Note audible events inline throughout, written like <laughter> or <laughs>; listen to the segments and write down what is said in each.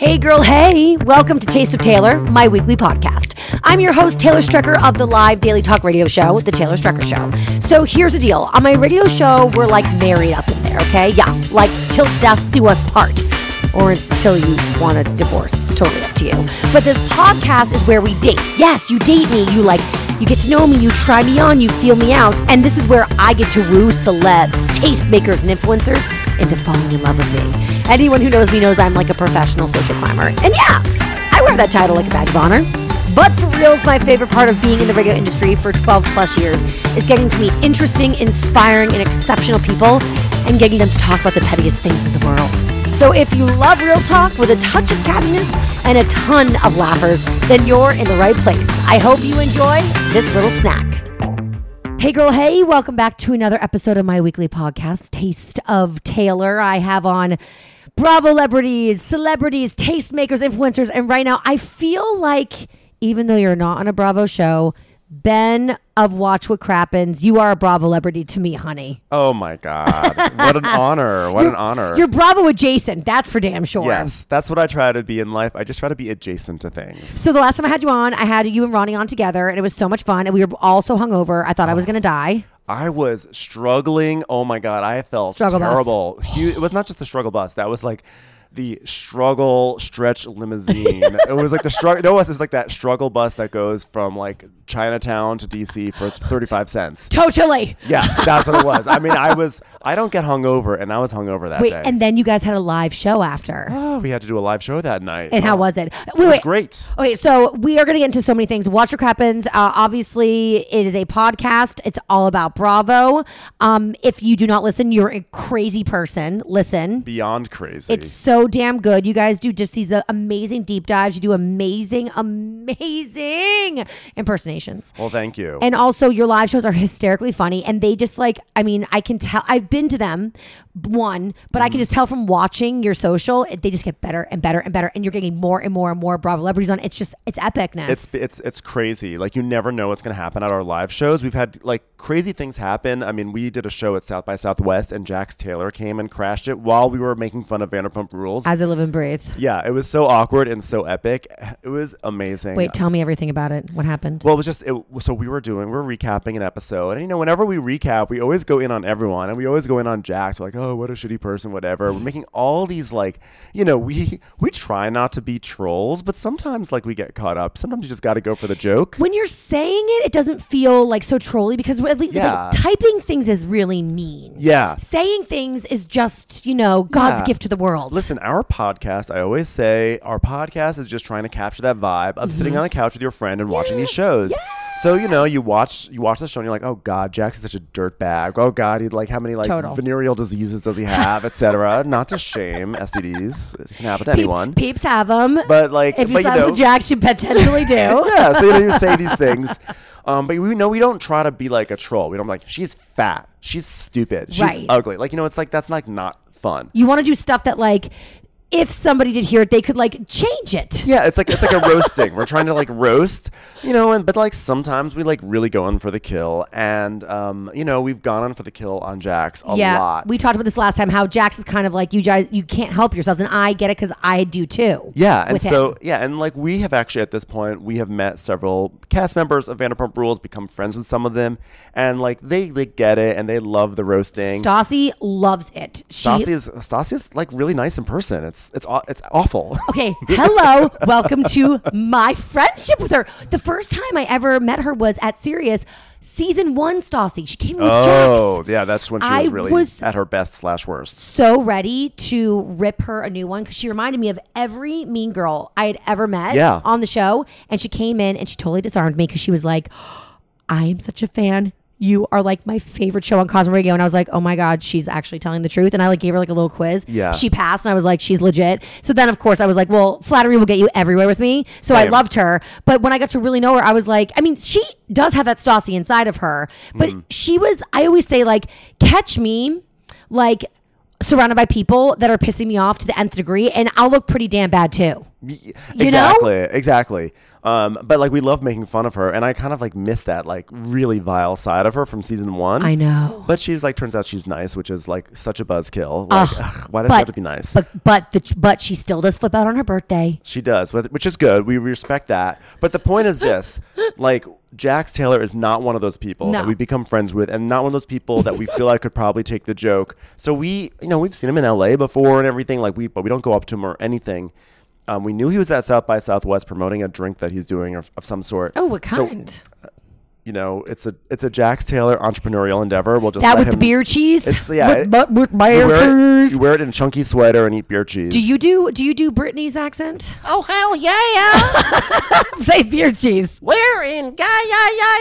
Hey, girl, hey! Welcome to Taste of Taylor, my weekly podcast. I'm your host, Taylor Strecker of the live daily talk radio show, The Taylor Strecker Show. So here's the deal on my radio show, we're like married up in there, okay? Yeah, like till death do us part, or until you want a divorce. Totally up to you. But this podcast is where we date. Yes, you date me. You like, you get to know me, you try me on, you feel me out. And this is where I get to woo celebs, tastemakers, and influencers into falling in love with me. Anyone who knows me knows I'm like a professional social climber. And yeah, I wear that title like a badge of honor. But for reals, my favorite part of being in the radio industry for 12 plus years is getting to meet interesting, inspiring, and exceptional people and getting them to talk about the pettiest things in the world. So if you love real talk with a touch of cattiness and a ton of laughers, then you're in the right place. I hope you enjoy this little snack. Hey, girl, hey, welcome back to another episode of my weekly podcast, Taste of Taylor. I have on Bravo celebrities, celebrities, tastemakers, influencers, and right now I feel like even though you're not on a Bravo show, Ben of Watch What Crappens, you are a Bravo celebrity to me, honey. Oh my God. what an <laughs> honor. What you're, an honor. You're Bravo adjacent. That's for damn sure. Yes, that's what I try to be in life. I just try to be adjacent to things. So the last time I had you on, I had you and Ronnie on together, and it was so much fun. And we were all so hungover. I thought I was ah. going to die. I was struggling. Oh my God. I felt Struggle terrible. It was not just the struggle bus. That was like the struggle stretch limousine. it was like the struggle. No, it was like that struggle bus that goes from like Chinatown to DC for 35 cents. Totally. Yeah, that's what it was. I mean, I was, <laughs> I don't get hungover, and I was hungover that Wait, day. and then you guys had a live show after. Oh, we had to do a live show that night. And how Oh, was it? Wait, It was wait. great. Okay, so we are going to get into so many things. Watch What Crappens. Uh, obviously, it is a podcast. It's all about Bravo. Um, if you do not listen, you're a crazy person. Listen. Beyond crazy. It's so damn good. You guys do just these amazing deep dives. You do amazing, amazing impersonations. well, thank you. And also, your live shows are hysterically funny, and they just like, I mean, I can tell. I've been to them, one, but I Mm-hmm. can just tell from watching your social, it- they just get better and better and better, and you're getting more and more and more Bravo celebrities on. It's just, it's epicness. It's it's it's crazy. Like you never know what's going to happen at our live shows. We've had like crazy things happen. I mean, we did a show at South by Southwest, and Jax Taylor came and crashed it while we were making fun of Vanderpump Rules. As I live and breathe. yeah, it was so awkward and so epic. It was amazing. Wait, tell me everything about it. What happened? Well, it was just it, so we were doing We're recapping an episode, and you know, whenever we recap, we always go in on everyone, and we always go in on Jax. We're like, oh, what a shitty person, whatever. We're making all these like, you know, we we try not to be trolls, but sometimes like we get caught up. Sometimes you just got to go for the joke. when you're saying it, it doesn't feel like so trolly because at least Yeah. typing things is really mean. Yeah. Saying things is just, you know, God's Yeah. gift to the world. Listen, our podcast, I always say, our podcast is just trying to capture that vibe of sitting mm-hmm. on the couch with your friend and watching these shows. So you know, you watch you watch the show and you're like, oh god, Jackson's such a dirtbag. Oh god, he like how many like Total. venereal diseases does he have, etc. <laughs> Not to shame STDs, it can happen to Peep- anyone. Peeps have them. But like, if you but you slept know, with Jax, you potentially do. <laughs> yeah. So you know, you say these things. Um, but we know we don't try to be like a troll. We don't like she's fat, she's stupid, she's Right. ugly. Like you know, it's like that's like not fun. You want to do stuff that, like, if somebody did hear it, they could like change it. Yeah, it's like it's like a <laughs> roasting. We're trying to like roast, you know, and but like sometimes we like really go in for the kill, and um, you know, we've gone on for the kill on Jax a yeah, lot. we talked about this last time. How Jax is kind of like you guys. You can't help yourselves, and I get it because I do too. yeah, and so him. yeah, and like we have actually at this point we have met several cast members of Vanderpump Rules, become friends with some of them, and like they they get it and they love the roasting. Stassi loves it. She Stassi is Stassi's like really nice in person. It's it's it's it's awful. <laughs> Okay, hello, welcome to my friendship with her. The first time I ever met her was at Sirius season one. Stassi, she came with Oh, Jax. yeah, that's when she I was really was- at her best slash worst. So ready to rip her a new one because she reminded me of every mean girl I had ever met Yeah. on the show. And she came in and she totally disarmed me because she was like, I am such a fan. You are like my favorite show on Cosmo Radio. And I was like, oh my God, she's actually telling the truth. And I like gave her like a little quiz. Yeah. She passed and I was like, she's legit. So then, of course, I was like, well, flattery will get you everywhere with me. So I loved her. But when I got to really know her, I was like, I mean, she does have that Stassi inside of her. But Mm-hmm. she was, I always say, like, catch me like surrounded by people that are pissing me off to the nth degree and I'll look pretty damn bad too. You know? exactly, exactly. Um, but like we love making fun of her, and I kind of like miss that like really vile side of her from season one. I know. But she's like turns out she's nice, which is like such a buzzkill. Like, ugh, why does But she have to be nice? But but the, but she still does flip out on her birthday. She does, which is good. We respect that. But the point is this: <laughs> like Jax Taylor is not one of those people No. that we become friends with, and not one of those people that we feel like could probably take the joke. So we, you know, we've seen him in L.A. before and everything. Like we, but we don't go up to him or anything. Um, we knew he was at South by Southwest promoting a drink that he's doing of, of some sort. Oh, what So, kind? You know, it's a it's a Jax Taylor entrepreneurial endeavor. We'll just that let with the beer cheese? It's yeah. With, but with you beer wear, it, cheese. you wear it in a chunky sweater and eat beer cheese. Do you do do you do Brittany's accent? Oh hell yeah! <laughs> Say beer cheese. We're in gay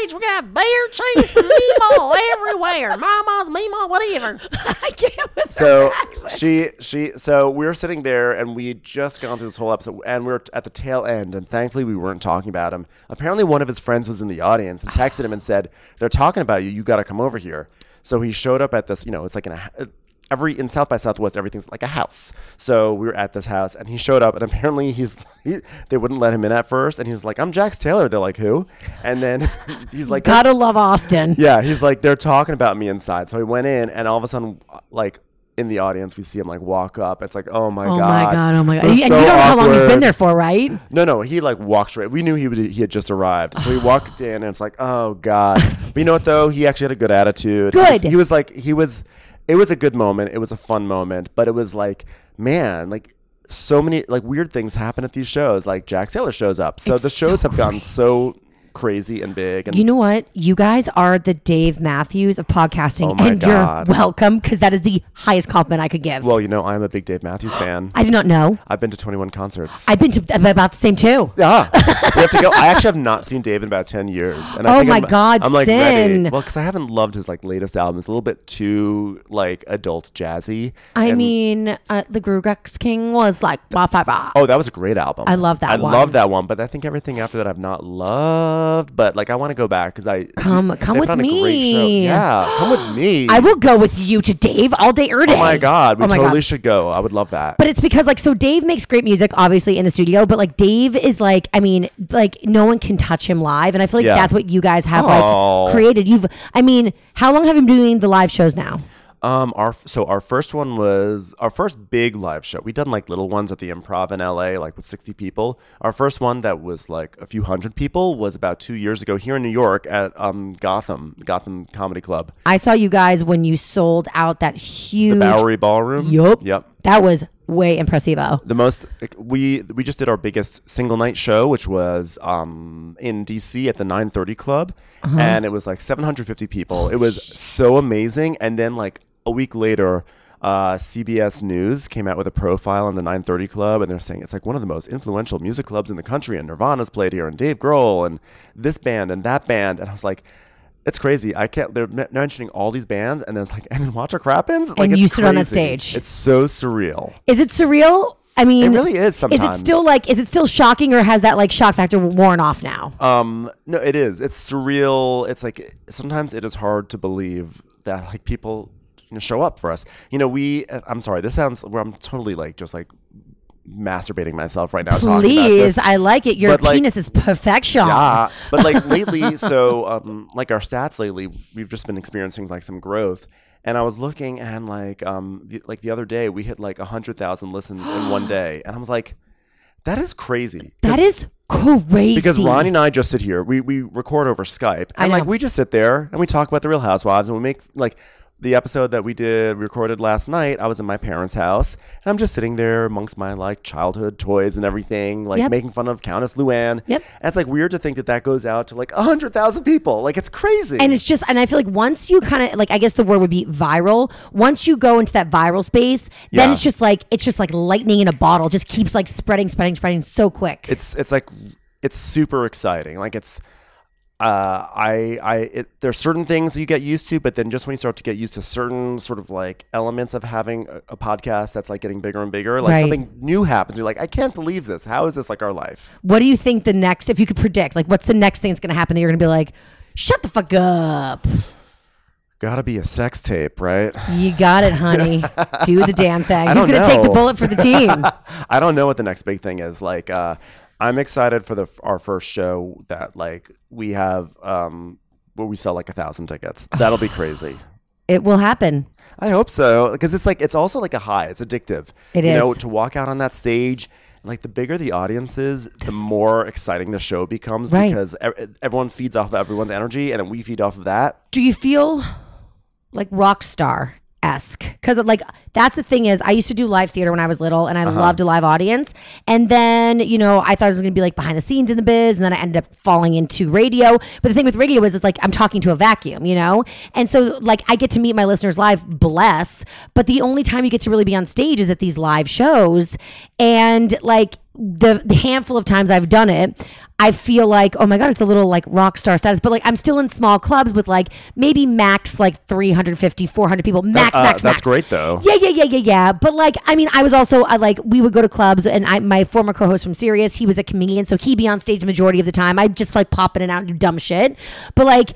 age. We got beer cheese from Mimo everywhere. Mama's Mimo, whatever. <laughs> I can't with so her she she so we're sitting there and we had just gone through this whole episode and we are at the tail end and thankfully we weren't talking about him apparently one of his friends was in the audience and <sighs> texted him and said they're talking about you. You got to come over here. So he showed up at this you know it's like an every in south by southwest everything's like a house. So we were at this house and he showed up and apparently he's he, they wouldn't let him in at first and he's like i'm jax taylor. They're like who? And then <laughs> he's like Gotta love Austin. yeah, he's like they're talking about me inside. So he went in, and all of a sudden, like in the audience, we see him like walk up. It's like, oh my Oh god, oh my god! Oh my god! And was you don't know how long he's been there for, right? No, no, he like walked straight. We knew he would, he had just arrived, so he <sighs> walked in, and it's like, oh god. But you know what though? He actually had a good attitude. He was- Good. He was like, he was. It was a good moment. It was a fun moment, but it was like, man, like. So many like weird things happen at these shows. Like Jax Taylor shows up, so It's the shows so have gotten so crazy and big. And You know what? You guys are the Dave Matthews of podcasting, Oh and God. you're welcome because that is the highest compliment I could give. well, you know, I'm a big Dave Matthews fan. I did not know. I've been to 21 concerts. I've been to about the same too. Yeah, <laughs> we have to go. I actually have not seen Dave in about ten years, and I Oh think my I'm, God, I'm like Sin. ready. Well, because I haven't loved his like latest album. It's a little bit too like adult jazzy. I mean, uh, the GrooGrux King was like rah, rah. oh, that was a great album. I love that one. I one. love that one, but I think everything after that I've not loved. But like, I want to go back because I Come- do- come with put on a great show. me. Yeah, come with me. <gasps> I will go with you to Dave all day, day. Oh my god, we Oh my totally God. should go. I would love that. But it's because like so Dave makes great music obviously in the studio, but like Dave is like I mean like no one can touch him live, and I feel like Yeah. that's what you guys have Oh. like created. You've I mean, how long have you been doing the live shows now? Um, our so our first one was our first big live show. We'd done like little ones at the Improv in LA, like with sixty people. Our first one that was like a few hundred people was about two years ago here in New York at um Gotham Gotham Comedy Club, I saw you guys when you sold out that the huge. Bowery Ballroom. Yup. Yep. That was way impressivo. The most we we just did our biggest single night show, which was um in DC at the 930 Club, Uh-huh. and it was like 750 people. It was so amazing. And then like a week later, uh, CBS News came out with a profile on the 930 Club, and they're saying it's like one of the most influential music clubs in the country, and Nirvana's played here, and Dave Grohl, and this band and that band, and I was like. It's crazy. I can't. They're mentioning all these bands, and then it's like, <laughs> and then Watch What Happens. Like, And it's you stood on that stage. It's so surreal. Is it surreal? I mean, It really is Is it still like? Is it still shocking, or has that like shock factor worn off now? Um, no, it is. It's surreal. It's like sometimes it is hard to believe that like people you know show up for us. You know, we. uh, I'm sorry. This sounds where I'm totally like just like masturbating myself right now. Please. I like it. Your But, like, penis is perfection. Yeah, <laughs> but like lately, so um, like our stats lately, we've just been experiencing like some growth. And I was looking, and like um, the, like the other day, we hit like a hundred thousand listens in one <gasps> day, and I was like, that is crazy. That is crazy. because Ronnie and I just sit here. We we record over Skype, I and like we just sit there and we talk about the Real Housewives, and we make like the episode that we did recorded last night, I was in my parents' house and I'm just sitting there amongst my like childhood toys and everything, like Yep. making fun of Countess Luann. Yep. And it's like weird to think that that goes out to like a hundred thousand people. Like it's crazy. And it's just, and I feel like once you kind of like, I guess the word would be viral. Once you go into that viral space, then Yeah. it's just like it's just like lightning in a bottle. Just keeps like spreading, spreading, spreading so quick. it's it's like it's super exciting. Like it's uh I I it, there's certain things you get used to, but then just when you start to get used to certain sort of like elements of having a, a podcast that's like getting bigger and bigger, like Right. something new happens. You're like, I can't believe this. How is this like our life? what do you think the next, if you could predict, like what's the next thing that's going to happen that you're going to be like, shut the fuck up. Gotta be a sex tape, right? You got it, honey. <laughs> Do the damn thing. Who's to take the bullet for the team? <laughs> I don't know what the next big thing is. Like, uh, I'm excited for the our first show that like we have um where we sell like a thousand tickets. That'll be <sighs> crazy. it will happen. I hope so because it's like it's also like a high. It's addictive. It you know, to walk out on that stage. Like the bigger the audience is, the more exciting the show becomes Right. because everyone feeds off of everyone's energy, and then we feed off of that. do you feel like rock star esque? Because like that's the thing is, I used to do live theater when I was little, and I Uh-huh. loved a live audience. And then you know, I thought I was going to be like behind the scenes in the biz, and then I ended up falling into radio. But the thing with radio is, it's like I'm talking to a vacuum, you know. And so like I get to meet my listeners live, bless. But the only time you get to really be on stage is at these live shows, and like the, the handful of times I've done it, I feel like, oh my God, it's a little like rock star status. But like, I'm still in small clubs with like maybe max like 350, 400 people. Max, Uh, max, that's max. great though. Yeah, yeah, yeah, yeah, yeah. But like, I mean, I was also I like we would go to clubs, and I my former co-host from Sirius, he was a comedian, so he'd be on stage majority of the time. I'd just like pop in and out and do dumb shit. But like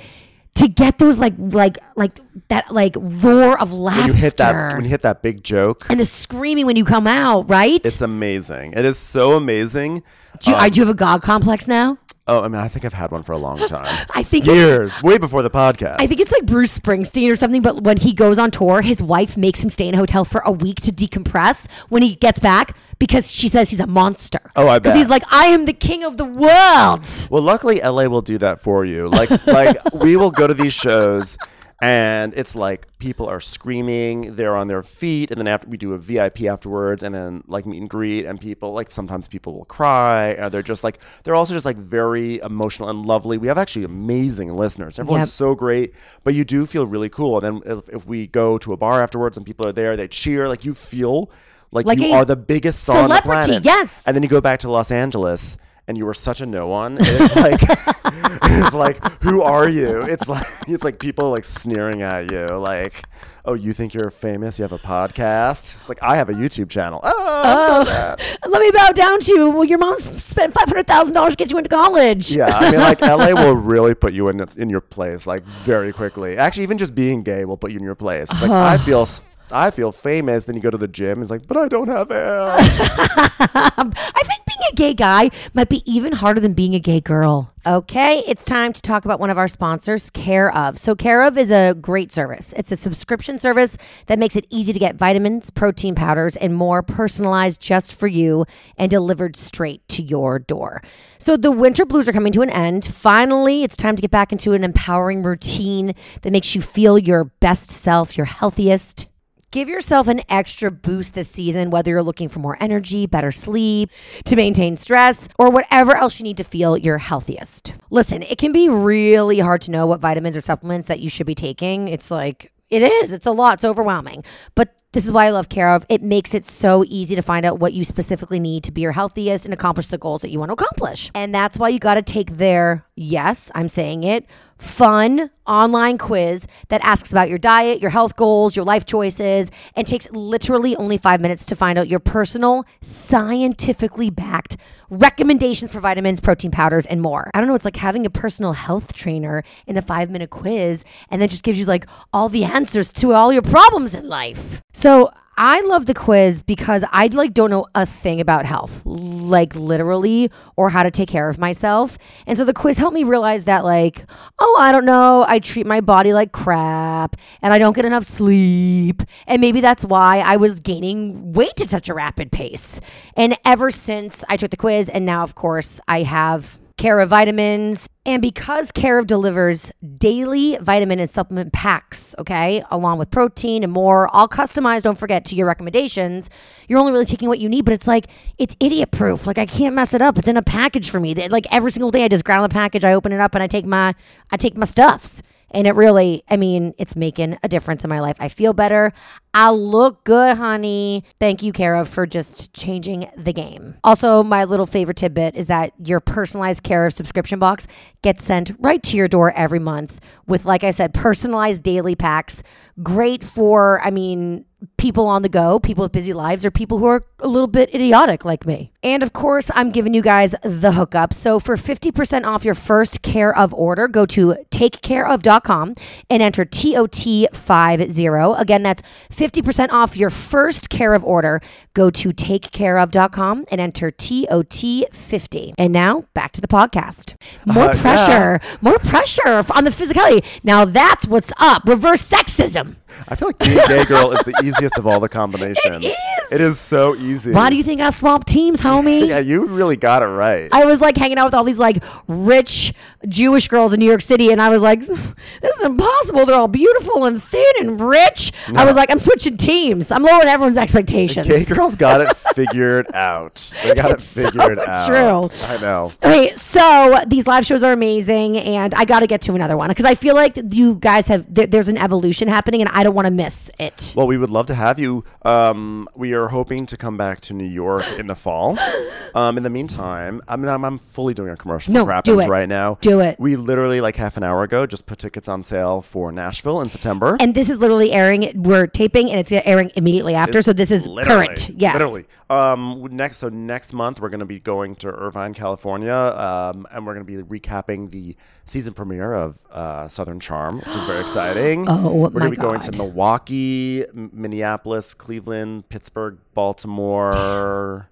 to get those like like like that like roar of laughter When you hit that, when you hit that big joke, and the screaming when you come out, right? it's amazing. It is so amazing. Do, you, I um, do you have a god complex now? Oh, I mean, I think I've had one for a long <laughs> time. I think years, way before the podcast. I think it's like Bruce Springsteen or something, but when he goes on tour, his wife makes him stay in a hotel for a week to decompress when he gets back because she says he's a monster. Oh, I bet. Because he's like, I am the king of the world. Well, luckily LA will do that for you. Like like we will go to these shows and it's like people are screaming, they're on their feet, and then after we do a VIP afterwards and then like meet and greet and people like sometimes people will cry or they're just like they're also just like very emotional and lovely. We have actually amazing listeners. Everyone's Yep. so great, but you do feel really cool. And then if, if we go to a bar afterwards and people are there, they cheer, like you feel like, Like you are the biggest star on the planet. yes. And then you go back to Los Angeles and you were such a no one. It's like <laughs> it's like, who are you? It's like it's like people like sneering at you, like, oh, you think you're famous? You have a podcast? It's like I have a YouTube channel. Oh, I'm so oh. sad. <laughs> Let me bow down to you. Well, your mom spent $500,000 to get you into college. Yeah, I mean, like LA <laughs> will really put you in in your place like very quickly. Actually, even just being gay will put you in your place. It's like uh-huh. I feel. S- I feel famous. Then you go to the gym. It's like, but I don't have abs. <laughs> I think being a gay guy might be even harder than being a gay girl. Okay, it's time to talk about one of our sponsors, Care of. So, Care of is a great service. It's a subscription service that makes it easy to get vitamins, protein powders, and more personalized just for you and delivered straight to your door. So, the winter blues are coming to an end. Finally, it's time to get back into an empowering routine that makes you feel your best self, your healthiest. Give yourself an extra boost this season, whether you're looking for more energy, better sleep, to maintain stress, or whatever else you need to feel your healthiest. Listen, it can be really hard to know what vitamins or supplements that you should be taking. It's like, it is. It's a lot. It's overwhelming. But this is why I love Care of. It makes it so easy to find out what you specifically need to be your healthiest and accomplish the goals that you want to accomplish. And that's why you got to take their, yes, I'm saying it, fun online quiz that asks about your diet, your health goals, your life choices, and takes literally only five minutes to find out your personal, scientifically backed recommendations for vitamins, protein powders, and more. I don't know, it's like having a personal health trainer in a five minute quiz and then just gives you like all the answers to all your problems in life. So I love the quiz because I like don't know a thing about health, like literally, or how to take care of myself. And so the quiz helped me realize that, like, oh, I don't know, I treat my body like crap, and I don't get enough sleep, and maybe that's why I was gaining weight at such a rapid pace. And ever since I took the quiz, and now of course I have Care of vitamins. And because Care of delivers daily vitamin and supplement packs, okay, along with protein and more, all customized, don't forget, to your recommendations, you're only really taking what you need, but it's like, it's idiot proof. Like, I can't mess it up. It's in a package for me. Like, every single day, I just ground the package, I open it up, and I take my, I take my stuffs. And it really, I mean, it's making a difference in my life. I feel better. I look good, honey. Thank you, Cara, for just changing the game. Also, my little favorite tidbit is that your personalized Cara subscription box gets sent right to your door every month with, like I said, personalized daily packs. Great for, I mean, people on the go, people with busy lives, or people who are a little bit idiotic like me. And of course, I'm giving you guys the hookup. So for 50% off your first Care of order, go to takecareof.com and enter TOT50. Again, that's 50% off your first Care of order. Go to takecareof.com and enter TOT50. And now back to the podcast. More Uh, yeah. pressure, more pressure on the physicality. Now that's what's up. Reverse sexism. I feel like being gay <laughs> girl is the easiest of all the combinations. is. It is so easy. Why do you think I swamp teams, homie? <laughs> Yeah, you really got it right. I was like hanging out with all these like rich Jewish girls in New York City, and I was like, <laughs> "This is impossible. They're all beautiful and thin and rich." I was like, "I'm switching teams. I'm lowering everyone's expectations." Gay girls got it figured out. They got It's it figured so out. true. I know. Okay, so these live shows are amazing, and I got to get to another one because I feel like you guys have there, there's an evolution happening, and I don't want to miss it. Well, we would love to have you. Um, we are hoping to come back to New York in the fall. <laughs> Um, in the meantime, I mean, I'm, I'm fully doing a commercial No, for do it. right now. Do it. We literally, like half an hour ago, just put tickets on sale for Nashville in September. And this is literally airing. We're taping, and it's airing immediately after. so this is current. Yes. Literally. Um, next, so next month we're going to be going to Irvine, California, um, and we're going to be recapping the season premiere of uh, Southern Charm, which is very exciting. <gasps> Oh, we're going to be going to Milwaukee, Minneapolis, Cleveland, Pittsburgh, Baltimore.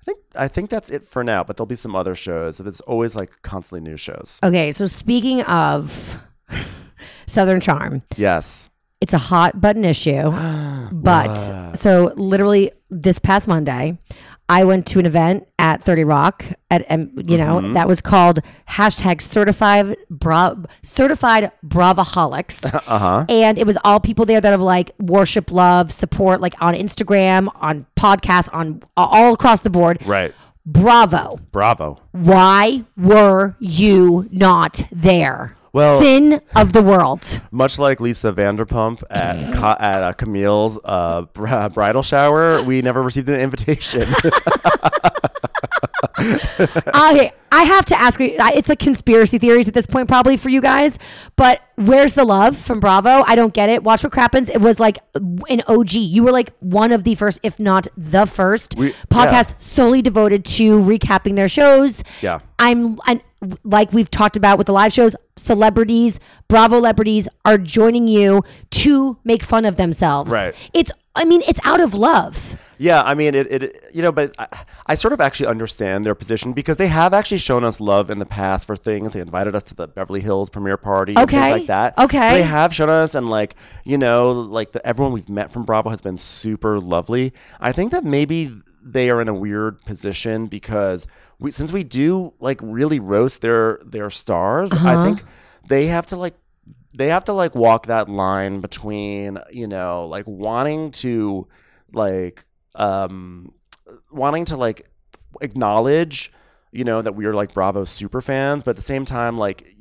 I think I think that's it for now, but there'll be some other shows. It's always like constantly new shows. Okay, so speaking of <laughs> Southern Charm, Yes. it's a hot button issue. <gasps> but so literally this past Monday, I went to an event at 30 Rock at um, you know Mm-hmm. that was called hashtag certified bra certified bravaholics. <laughs> Uh-huh. And it was all people there that have like worship, love, support, like on Instagram, on podcasts, on all across the board. Right. Bravo. Bravo. Why were you not there? Well- sin of the world. Much like Lisa Vanderpump at Ca- at uh, Camille's uh, br- bridal shower, we never received an invitation. <laughs> okay, I have to ask you. It's a conspiracy theories at this point, probably for you guys. But where's the love from Bravo? I don't get it. Watch what happens. It was like an OG. You were like one of the first, if not the first, We- podcast solely devoted to recapping their shows. Yeah. I'm, and like we've talked about with the live shows, celebrities, Bravo celebrities are joining you to make fun of themselves. Right. It's. I mean, it's out of love. Yeah, I mean, it, it you know, but I, I sort of actually understand their position because they have actually shown us love in the past for things. They invited us to the Beverly Hills premiere party and Okay. things like that. Okay. So they have shown us, and like, you know, like the, everyone we've met from Bravo has been super lovely. I think that maybe they are in a weird position because we, since we do like really roast their their stars, I uh-huh. think they have to like they have to like walk that line between you know like wanting to like um wanting to like acknowledge you know that we are like bravo super fans but at the same time like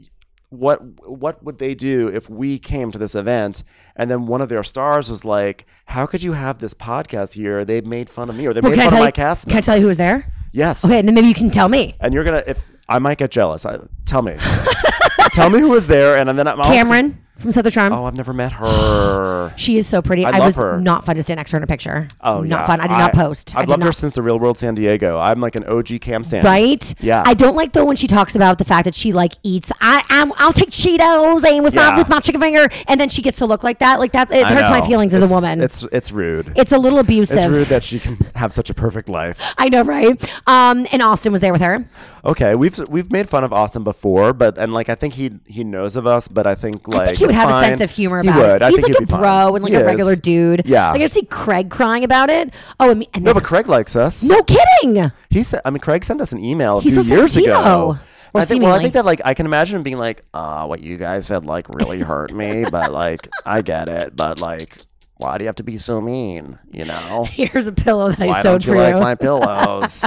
what what would they do if we came to this event and then one of their stars was like how could you have this podcast here they made fun of me or they Well, made fun of my you? cast Can I tell you who was there? yes Okay, and then maybe you can tell me. and you're gonna if i might get jealous I, tell me <laughs> tell me who was there and then i'm also- Cameran from Southern Charm. Oh, I've never met her. <gasps> She is so pretty. I I, love was her. not fun to stand next to her in a picture. Oh, not yeah. fun. I did not post. I I've did loved her not. since the Real World San Diego. I'm like an OG cam stand. Right? Yeah. I don't like though when she talks about the fact that she like eats. I I'm, I'll take Cheetos and with Yeah. my with my chicken finger, and then she gets to look like that. Like that, it I hurts my know. feelings as It's- a woman. It's, It's rude. it's rude. a little abusive. It's rude that she can have such a perfect life. <laughs> I know, right? Um, and Austin was there with her. Okay, we've we've made fun of Austin before, but and like I think he he knows of us, but I think like I think he would have fine. a sense of humor He about would. it. I He's think like he'd a be fine. bro and like He a regular dude. Yeah. Like I see Craig crying about it. Oh, and, me- and No, but Craig likes us. no kidding. He said. I mean, Craig sent us an email a He's few so years ago, I think, well, I think that like I can imagine him being like, uh, what you guys said like really hurt me, but like I get it, but like, why do you have to be so mean? You know, <laughs> Here's a pillow that I why sewed don't you for like you. my <laughs> pillows?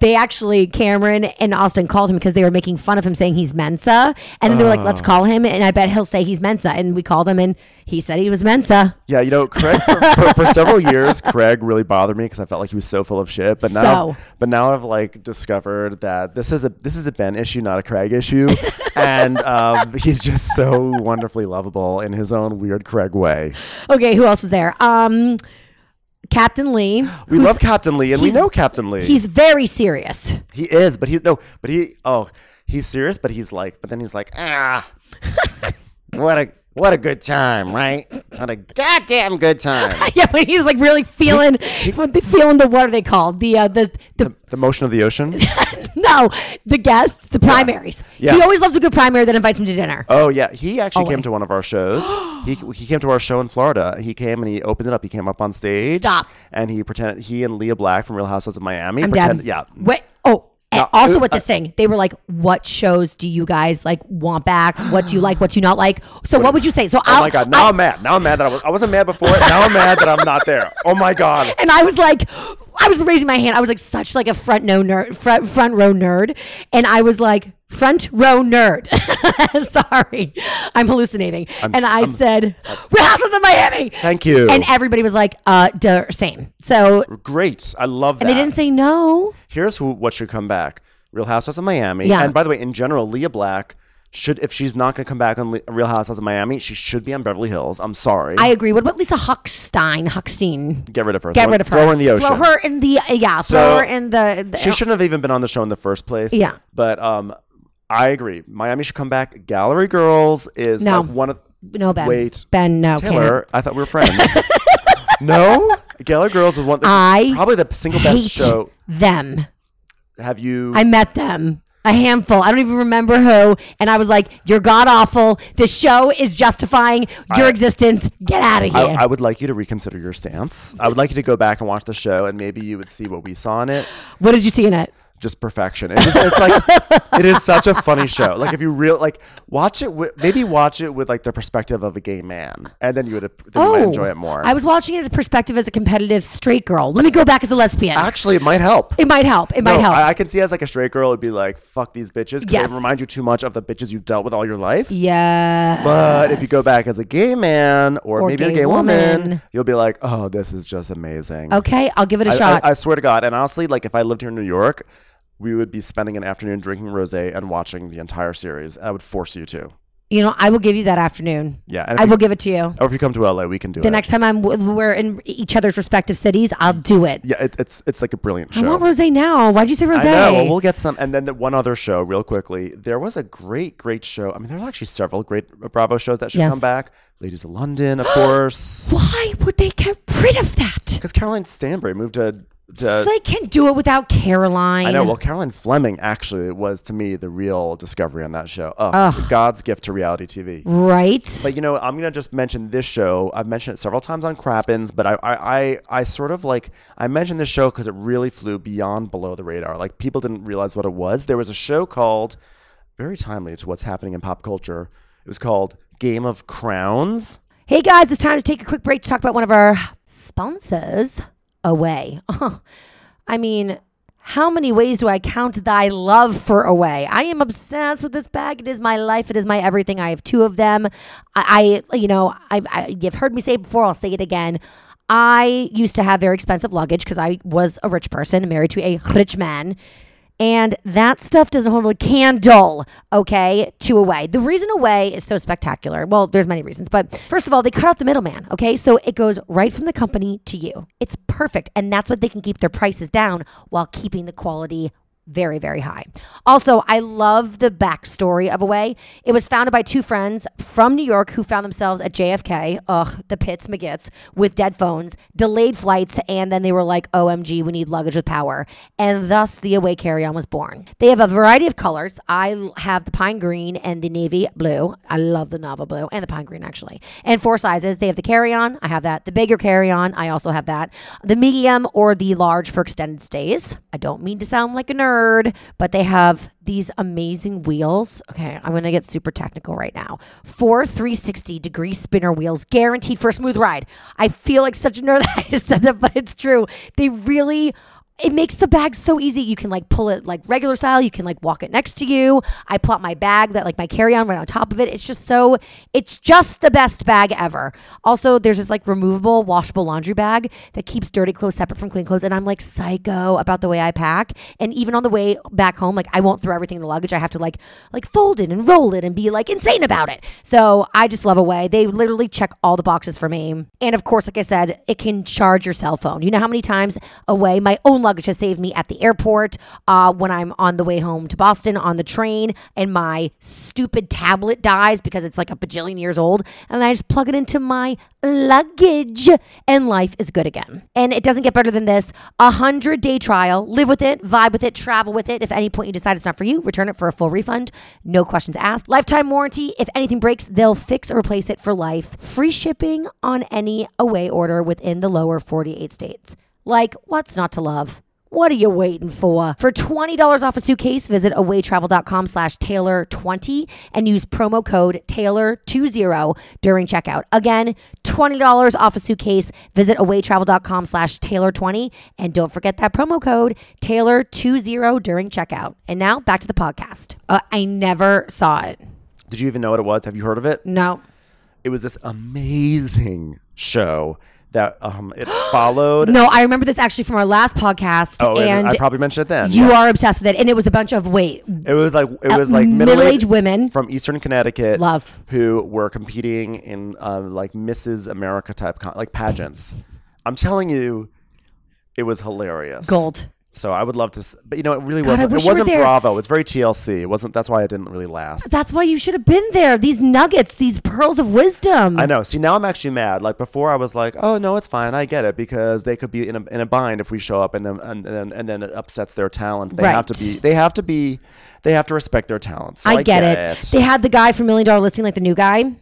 they actually Cameran and Austin called him because they were making fun of him saying he's Mensa, and then they were like. "Let's ah. call him," and I bet he'll say he's Mensa, and we called him, and he said he was Mensa. yeah, you know, Craig for, for, for several years, Craig really bothered me because I felt like he was so full of shit. But now, So. but now I've like discovered that this is a this is a Ben issue, not a Craig issue, <laughs> and um, he's just so wonderfully lovable in his own weird Craig way. Okay, who else was there? Um, Captain Lee. <gasps> We love Captain Lee, and we know Captain Lee. He's very serious. He is, but he no, but he oh, he's serious, but he's like, but then he's like, ah, <laughs> what a what a good time, right? What a goddamn good time. <laughs> yeah, but he's like really feeling, feeling the what are they called? The uh, the the the motion of the ocean. <laughs> no, the guests, the primaries. Yeah. He always loves a good primary that invites him to dinner. Oh yeah, he actually Oh, came to one of our shows. <gasps> he he came to our show in Florida. He came and he opened it up. He came up on stage. Stop. And he pretended he and Lea Black from Real Housewives of Miami. I'm pretend, dead. Yeah. Wait. Also uh, with this thing, they were like, "What shows do you guys like want back? What do you like? What do you not like?" So, what would you say? So, Oh my god! Now I, am mad. Now I'm mad that I was. I wasn't mad before. now I'm mad that I'm not there. Oh my god! <laughs> and I was like, I was raising my hand. I was like such like a front no nerd, front front row nerd, and I was like front row nerd. <laughs> Sorry, I'm hallucinating. and s- I I'm- said, "Real Housewives of Miami." Thank you. And everybody was like, "Uh, duh, same." So, Great. I love that. and they didn't say no. Here's who what should come back: Real Housewives of Miami. Yeah. And by the way, in general, Lea Black should, if she's not going to come back on Le- Real Housewives of Miami, she should be on Beverly Hills. I'm sorry. I agree. What about Lisa Hochstein? Hochstein. Get rid of her. Get throw, rid of her. Throw her in the ocean. Throw her in the yeah. So, throw her in the. the She shouldn't have even been on the show in the first place. Yeah. But um, I agree. Miami should come back. Gallery Girls is No. like one of. no Ben. Wait. Ben. No. Taylor, can't. I thought we were friends. <laughs> no, Gallery Girls is one. I probably the single best show. them. Have you? I met them. A handful. I don't even remember who. And I was like, "You're god awful. The show is justifying your I- existence. Get out of I, here." I would like you to reconsider your stance. I would like you to go back and watch the show, and maybe you would see what we saw in it. what did you see in it? Just perfection. It's, just, it's like <laughs> it is such a funny show. Like if you real like watch it, with, maybe watch it with like the perspective of a gay man, and then you would then you might enjoy it more. Oh, I was watching it as a perspective as a competitive straight girl. Let me go back as a lesbian. Actually, it might help. it might help. It might help. I, I can see as like a straight girl, it'd be like, fuck these bitches. Because Yes. they remind you too much of the bitches you've dealt with all your life. yeah. But if you go back as a gay man or, Or maybe a gay gay woman, woman. you'll be like, oh, this is just amazing. Okay, I'll give it a I, shot. I, I swear to God. And honestly, like if I lived here in New York, we would be spending an afternoon drinking rosé and watching the entire series. I would force you to. you know, I will give you that afternoon. Yeah. I you- will give it to you. Or if you come to LA, we can do The it. The next time I'm we're in each other's respective cities, I'll do it. yeah, it, it's it's like a brilliant show. I want rosé now. Why'd you say rosé? I know. Well, we'll get some. And then the one other show, real quickly. There was a great, great show. I mean, there's actually several great Bravo shows that should Yes. come back. Ladies of London, of course. <gasps> Why would they get rid of that? Because Caroline Stanbury moved to. To they can do it without Caroline. I know. Well, Caroline Fleming actually was to me the real discovery on that show. Oh, God's gift to reality TV. right? But you know, I'm gonna just mention this show. I've mentioned it several times on Crappens, but I, I, I, I sort of like I mentioned this show because it really flew beyond below the radar. Like people didn't realize what it was. There was a show called, very timely to what's happening in pop culture. It was called Game of Crowns. Hey guys, it's time to take a quick break to talk about one of our sponsors, Away. <laughs> I mean, how many ways do I count thy love for Away? I am obsessed with this bag. It is my life. It is my everything. I have two of them. I, I you know, I, I, you've heard me say before. I'll say it again. I used to have very expensive luggage because I was a rich person, married to a rich man. And that stuff doesn't hold a candle, okay, to Away. The reason Away is so spectacular, well, there's many reasons, but first of all, they cut out the middleman, okay? So it goes right from the company to you. It's perfect. And that's what they can keep their prices down while keeping the quality very, very high. Also, I love the backstory of Away. It was founded by two friends from New York who found themselves at JFK, ugh, the pits, McGits, with dead phones, delayed flights, and then they were like, OMG, we need luggage with power. And thus the Away carry on was born. They have a variety of colors. I have the pine green and the navy blue. I love the Nava blue and the pine green, actually. And four sizes. They have the carry on. I have that. The bigger carry on. I also have that. The medium or the large for extended stays. I don't mean to sound like a nerd nerd, but they have these amazing wheels. Okay, I'm gonna get super technical right now. Four 360 degree spinner wheels, guaranteed for a smooth ride. I feel like such a nerd <laughs> that I said that, but it's true. They really it makes the bag so easy. You can like pull it like regular style. You can like walk it next to you. I plop my bag that like my carry on right on top of it. It's just so, it's just the best bag ever. Also, there's this like removable washable laundry bag that keeps dirty clothes separate from clean clothes. And I'm like psycho about the way I pack. And even on the way back home, like I won't throw everything in the luggage. I have to like, like fold it and roll it and be like insane about it. So I just love Away. They literally check all the boxes for me. And of course, like I said, it can charge your cell phone. You know how many times Away, my own luggage has saved me at the airport, uh, when I'm on the way home to Boston on the train, and my stupid tablet dies because it's like a bajillion years old, and I just plug it into my luggage, and life is good again. And it doesn't get better than this. A hundred day trial. Live with it, vibe with it, travel with it. If at any point you decide it's not for you, return it for a full refund. No questions asked. Lifetime warranty. If anything breaks, they'll fix or replace it for life. Free shipping on any away order within the lower 48 states. Like, what's not to love? What are you waiting for? For $20 off a suitcase, visit awaytravel.com slash Taylor20 and use promo code Taylor20 during checkout. Again, $20 off a suitcase, visit awaytravel.com slash Taylor20 and don't forget that promo code Taylor20 during checkout. And now back to the podcast. Uh, I never saw it. Did you even know what it was? Have you heard of it? No. It was this amazing show that um it followed. <gasps> No, I remember this actually from our last podcast. Oh, and I probably mentioned it then. you yeah. are obsessed with it. And it was a bunch of, wait, It was like it Uh, was like middle-aged women. from Eastern Connecticut, Love. who were competing in um, like Mrs. America type con- like pageants. I'm telling you, it was hilarious. gold. So I would love to, but you know, it really God, wasn't. It wasn't. Bravo. It was very TLC. It wasn't. That's why it didn't really last. That's why you should have been there. These nuggets, these pearls of wisdom. I know. See, now I'm actually mad. Like before, I was like, "Oh no, it's fine. I get it because they could be in a, in a bind if we show up, and then and, then and then it upsets their talent. They have to be. They have to be. They have to respect their talents. So I, I, get, it. They had the guy from Million Dollar Listing, like the new guy.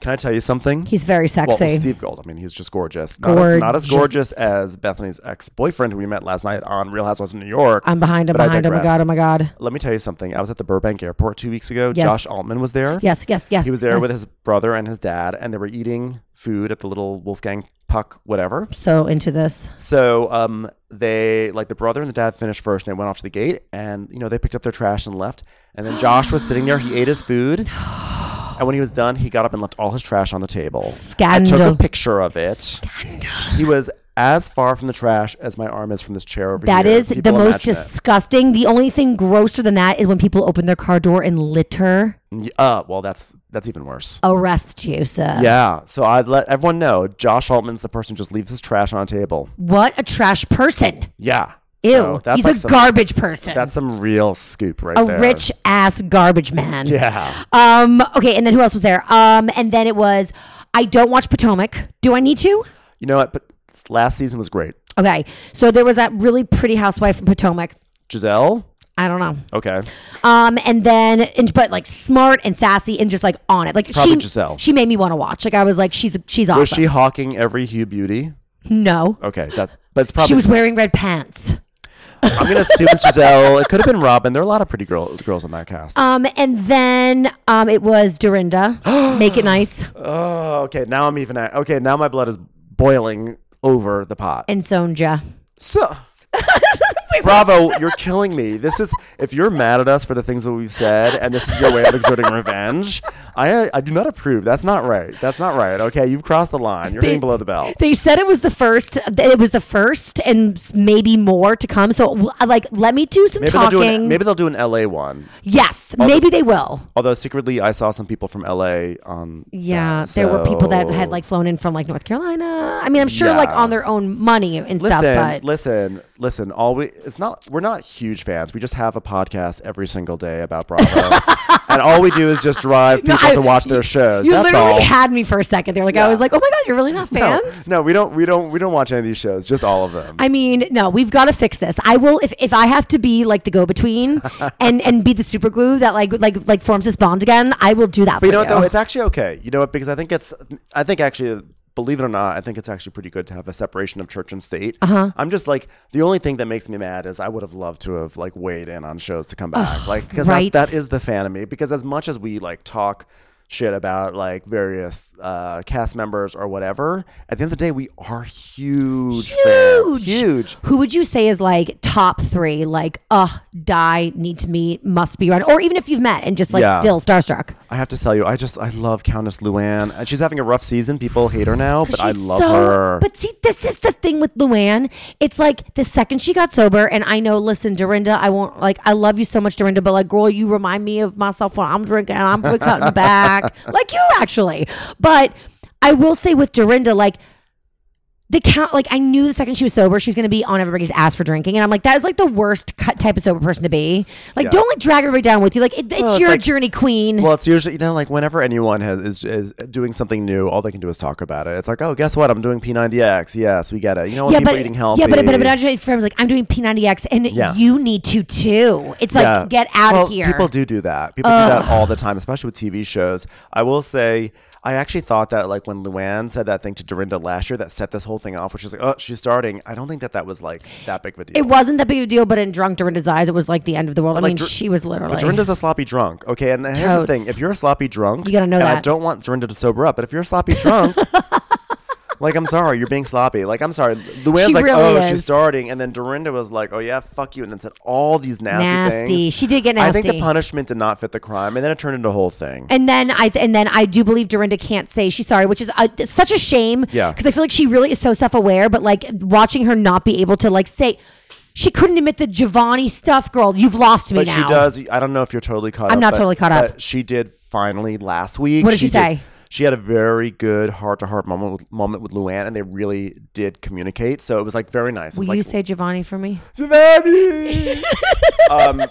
Can I tell you something? He's very sexy. well. Steve Gold. I mean, he's just gorgeous. Not, As, not as Gorgeous. gorgeous as Bethany's ex-boyfriend, who we met last night on Real Housewives of New York. I'm behind him, behind him. Oh my. God, oh my God. Let me tell you something. I was at the Burbank Airport two weeks ago. Yes. Josh Altman was there. Yes, yes, yes. He was there yes. with his brother and his dad, and they were eating food at the little Wolfgang Puck, whatever. So into this. So um, they like the brother and the dad finished first, and they went off to the gate, and you know they picked up their trash and left. And then Josh was sitting there. He ate his food, <gasps> <gasps> <gasps> and when he was done, he got up and left all his trash on the table. I Scandal. took a picture of it. Scandal. He was as far from the trash as my arm is from this chair over That here. is the People most imagine it. disgusting. The only thing grosser than that is when people open their car door and litter. Y- Uh, well, that's that's even worse. Arrest you, sir. Yeah, so I'd let everyone know Josh Altman's the person who just leaves his trash on a table. What a trash person. Yeah. Ew. So that's He's like a some- garbage person. That's some real scoop right a there. A rich ass garbage man. Yeah. Um. Okay. And then who else was there? Um. And then it was. I don't watch Potomac. Do I need to? You know what? But last season was great. Okay. So there was that really pretty housewife from Potomac. Gizelle. I don't know. Okay. Um, and then, and, but like smart and sassy and just like on it. Like probably she, Gizelle. she made me want to watch. Like I was like, she's she's awesome. Was she hawking EveryHue Beauty? No, Okay. That. But it's probably. she was wearing red pants. I'm gonna assume it's Gizelle. It could have been Robyn. There are a lot of pretty girl, girls on that cast. Um, and then um, it was Dorinda. <gasps> Make it nice oh, okay. Now I'm even. At, okay. Now my blood is boiling over the pot. and Sonja. So. <laughs> <laughs> Bravo, you're killing me. This is if you're mad at us for the things that we've said, and this is your way of exerting revenge. I uh, I do not approve. That's not right. That's not right. Okay, you've crossed the line. You're hitting below the belt. They said it was the first. that It was the first, and maybe more to come. So, uh, like, let me do some Maybe they'll talking. do an, maybe they'll do an LA one. yes, maybe they will. Although secretly, I saw some people from LA on. Yeah, that, there were people that had like flown in from like North Carolina. I mean, I'm sure like on their own money and Listen, stuff. But listen, listen, listen. All we it's not. We're not huge fans. We just have a podcast every single day about Bravo, <laughs> and all we do is just drive No, people I- to watch their shows. you That's literally all. had me for a second. There, like I was like, oh my god, you're really not fans. no, we don't. We don't. We don't watch any of these shows. Just all of them. I mean, no, we've got to fix this. I will if, if I have to be like the go between <laughs> and and be the super glue that like like like forms this bond again. I will do that. For you. But you know what though? It's actually okay. You know what? Because I think it's. I think actually believe it or not, I think it's actually pretty good to have a separation of church and state. Uh-huh. I'm just like the only thing that makes me mad is I would have loved to have like weighed in on shows to come back, like because right. that, that is the fan of me. Because as much as we like talk shit about like various uh, cast members or whatever, at the end of the day, we are huge, fans. Huge. Who would you say is like top three? Like, uh, die, need to meet, must be around, or even if you've met and just like Yeah. still starstruck. I have to tell you, I just I love Countess Luann. And She's having a rough season. People hate her now, but I love so- her. But see, this is the thing with Luann. It's like the second she got sober, and I know, listen, Dorinda, I won't like, I love you so much, Dorinda, but like, girl, you remind me of myself when I'm drinking and I'm <laughs> cutting back, like you actually. But I will say with Dorinda, like. The count, like I knew the second she was sober, she was going to be on everybody's ass for drinking, and I'm like, that is like the worst cut type of sober person to be. Like, Yeah. don't like drag everybody down with you. Like, it, it's Well, it's your like- journey, queen. Well, it's usually you know like whenever anyone has is, is doing something new, all they can do is talk about it. It's like, oh, guess what? I'm doing P90X. Yes, we get it. You know, when yeah, people but eating healthy. yeah, but but but friends like I'm doing P90X, and Yeah. you need to too. It's like Yeah. get out well, of here. People do do that. People do that all the time, especially with TV shows. I will say, I actually thought that like when Luann said that thing to Dorinda last year, that set this whole thing off, which is like, oh, she's starting. I don't think that that was like that big of a deal. It wasn't that big of a deal, but in drunk Dorinda's eyes, it was like the end of the world. I Like, mean, Dor- she was literally. But Dorinda's a sloppy drunk, okay? And here's the thing: if you're a sloppy drunk, You gotta know and I don't want Dorinda to sober up, but if you're a sloppy drunk, <laughs> like I'm sorry, you're being sloppy. Like I'm sorry, Luann's She like, really oh, is. she's starting, and then Dorinda was like, oh yeah, fuck you, and then said all these nasty, Nasty. things. She did get nasty. I think the nasty. punishment did not fit the crime, and then it turned into a whole thing. and then I and then I do believe Dorinda can't say she's sorry, which is such a shame. Yeah. because I feel like she really is so self aware, but like watching her not be able to like say. She couldn't admit the Giovanni stuff, girl. You've lost me But now. she does. I don't know if you're totally caught up. I'm not but- totally caught up. but she did finally last week. What did she say? She had a very good heart to heart moment with, moment with Luann, and they really did communicate. So it was like very nice. Will was you like, say Giovanni for me? Giovanni. <laughs> um,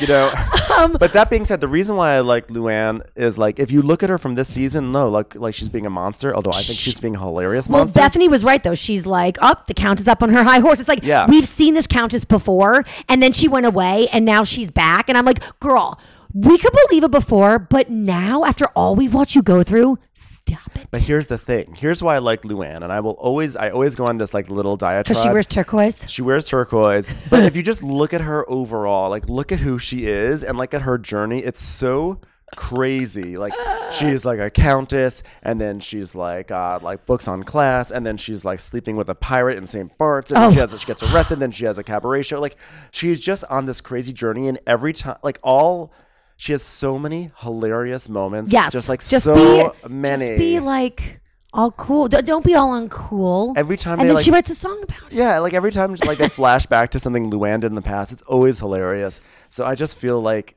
you know, Um, but that being said, the reason why I like Luann is like if you look at her from this season, no, like like she's being a monster. Although I think she's being a hilarious Well, monster. Bethany was right though. She's like, up, the countess is up on her high horse. It's like Yeah. we've seen this countess before, and then she went away, and now she's back. And I'm like, girl, we could believe it before, but now after all we've watched you go through, stop it. But here's the thing. Here's why I like Luann, and I will always I always go on this like little diatribe. Because she wears turquoise. She wears turquoise. <laughs> But if you just look at her overall, like look at who she is and like at her journey, it's so crazy. Like she's like a countess, and then she's like uh, like books on class, and then she's like sleeping with a pirate in St. Bart's, and then Oh. she has she gets arrested, then she has a cabaret show. Like she's just on this crazy journey, and every time like all. She has so many hilarious moments. Yes. Just like just so be, many. Just be like all cool. Don't, don't be all uncool. Every time and they, then like- she writes a song about it. Yeah, like every time like they flash <laughs> back to something Luann did in the past, it's always hilarious. So I just feel like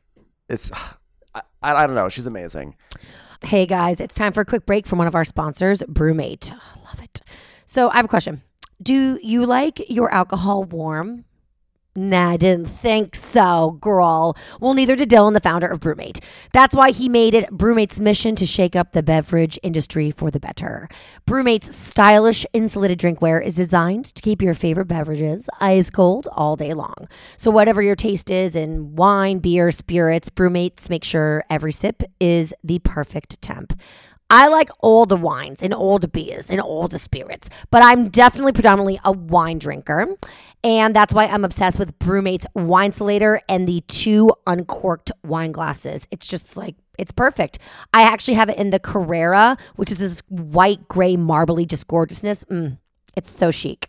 it's I, I, I don't know, she's amazing. Hey guys, it's time for a quick break from one of our sponsors, BruMate. Oh, love it. So I have a question. Do you like your alcohol warm? Nah, I didn't think so, girl. Well, neither did Dylan, the founder of BruMate. That's why he made it BruMate's mission to shake up the beverage industry for the better. BruMate's stylish insulated drinkware is designed to keep your favorite beverages ice cold all day long. So, whatever your taste is in wine, beer, spirits, BruMates make sure every sip is the perfect temp. I like all the wines and all the beers and all the spirits, but I'm definitely predominantly a wine drinker. And that's why I'm obsessed with BruMate's Wine Insulator and the two uncorked wine glasses. It's just like, it's perfect. I actually have it in the Carrara, which is this white, gray, marbly, just gorgeousness. Mm. It's so chic.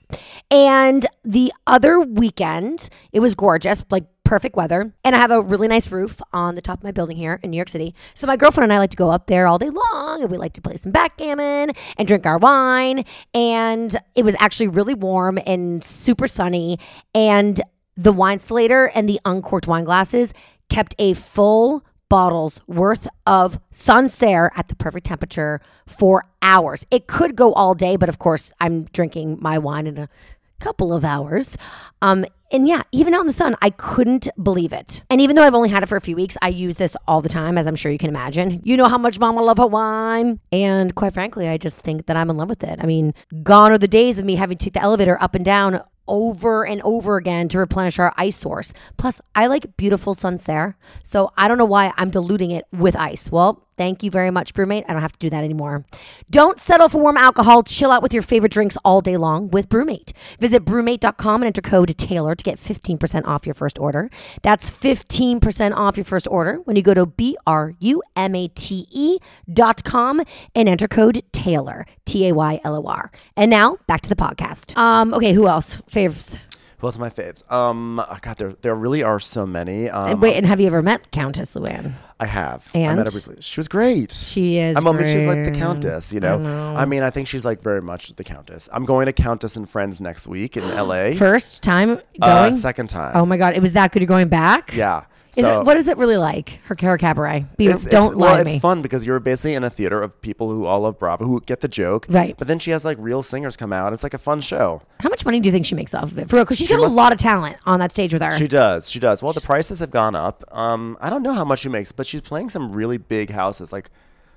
And the other weekend, it was gorgeous, like perfect weather. And I have a really nice roof on the top of my building here in New York City. So my girlfriend and I like to go up there all day long and we like to play some backgammon and drink our wine. And it was actually really warm and super sunny. And the wine slater and the uncorked wine glasses kept a full bottles worth of Sancerre at the perfect temperature for hours. It could go all day, but of course, I'm drinking my wine in a couple of hours. Um, and yeah, even out in the sun, I couldn't believe it. And even though I've only had it for a few weeks, I use this all the time, as I'm sure you can imagine. You know how much mama love wine. And quite frankly, I just think that I'm in love with it. I mean, gone are the days of me having to take the elevator up and down over and over again to replenish our ice source. Plus, I like beautiful Sancerre, so I don't know why I'm diluting it with ice. Well, Thank you very much, BruMate. I don't have to do that anymore. Don't settle for warm alcohol. Chill out with your favorite drinks all day long with BruMate. Visit brumate.com and enter code Taylor to get 15% off your first order. That's 15% off your first order when you go to B R U M A T E dot com and enter code Taylor, T A Y L O R. And now back to the podcast. Um, okay, who else? Faves. Who else are my faves? Um, oh, God, there there really are so many. Um, And wait, and have you ever met Countess Luann? I have. I met And? her briefly. She was great. She is I'm mean, she's like the countess. You know? I, mean, I think she's like very much the countess. I'm going to Countess and Friends next week in L.A. <gasps> First time going? uh, second time. Oh my god, it was that good. You're going back? yeah. Is So it, what is it really like? Her, her cabaret. Be, it's, don't it's, lie well, to it's fun because you're basically in a theater of people who all love Bravo who get the joke. Right. But then she has like real singers come out. It's like a fun show. How much money do you think she makes off of it? For real, because she's She got must- a lot of talent on that stage with her. She does. She does. Well, the prices have gone up. Um, I don't know how much she makes, but she's playing some really big houses, like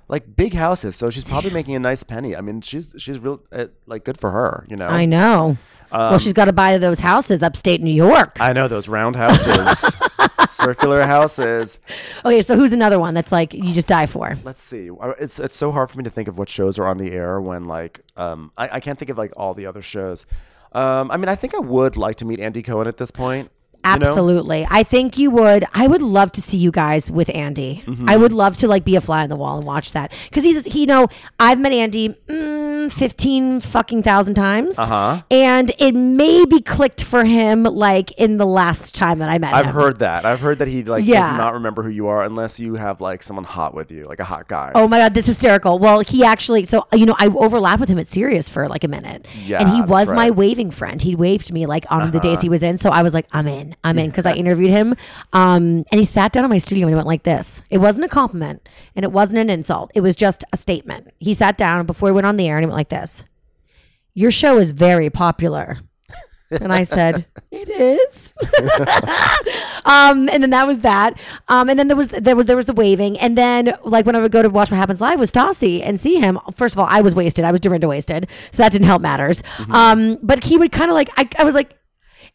like big houses. So she's probably making a nice penny. I mean, she's she's real uh, like good for her. You know. I know. Well, she's got to buy those houses upstate New York. Um, I know those round houses, <laughs> circular houses. okay, so who's another one that's like you just die for? Let's see. Uh, It's it's so hard for me to think of what shows are on the air when like um I, I can't think of like all the other shows. Um, I mean, I think I would like to meet Andy Cohen at this point. you know? Absolutely. I think you would. I would love to see you guys with Andy. Mm-hmm. I would love to like be a fly on the wall and watch that because he's he you know I've met Andy mm, fifteen fucking thousand times, Uh-huh. and it maybe clicked for him like in the last time that I met him. I've heard that. I've heard that he like Yeah. does not remember who you are unless you have like someone hot with you, like a hot guy. Oh my god, this is hysterical. Well, he actually so you know I overlapped with him at Sirius for like a minute, Yeah, and he was my right. Uh-huh. waving friend. He waved me like on the days he was in, so I was like, I'm in, I'm in because I interviewed him. Um, and he sat down in my studio and he went like this. It wasn't a compliment and it wasn't an insult. It was just a statement. He sat down before he went on the air and he went like this. Your show is very popular. And I said, <laughs> "It is." <laughs> um, and then that was that. Um, and then there was there was there was the waving, and then like when I would go to watch what happens live with Stassi and see him. First of all, I was wasted. I was Dorinda wasted, so that didn't help matters. Mm-hmm. Um, but he would kind of like I, I was like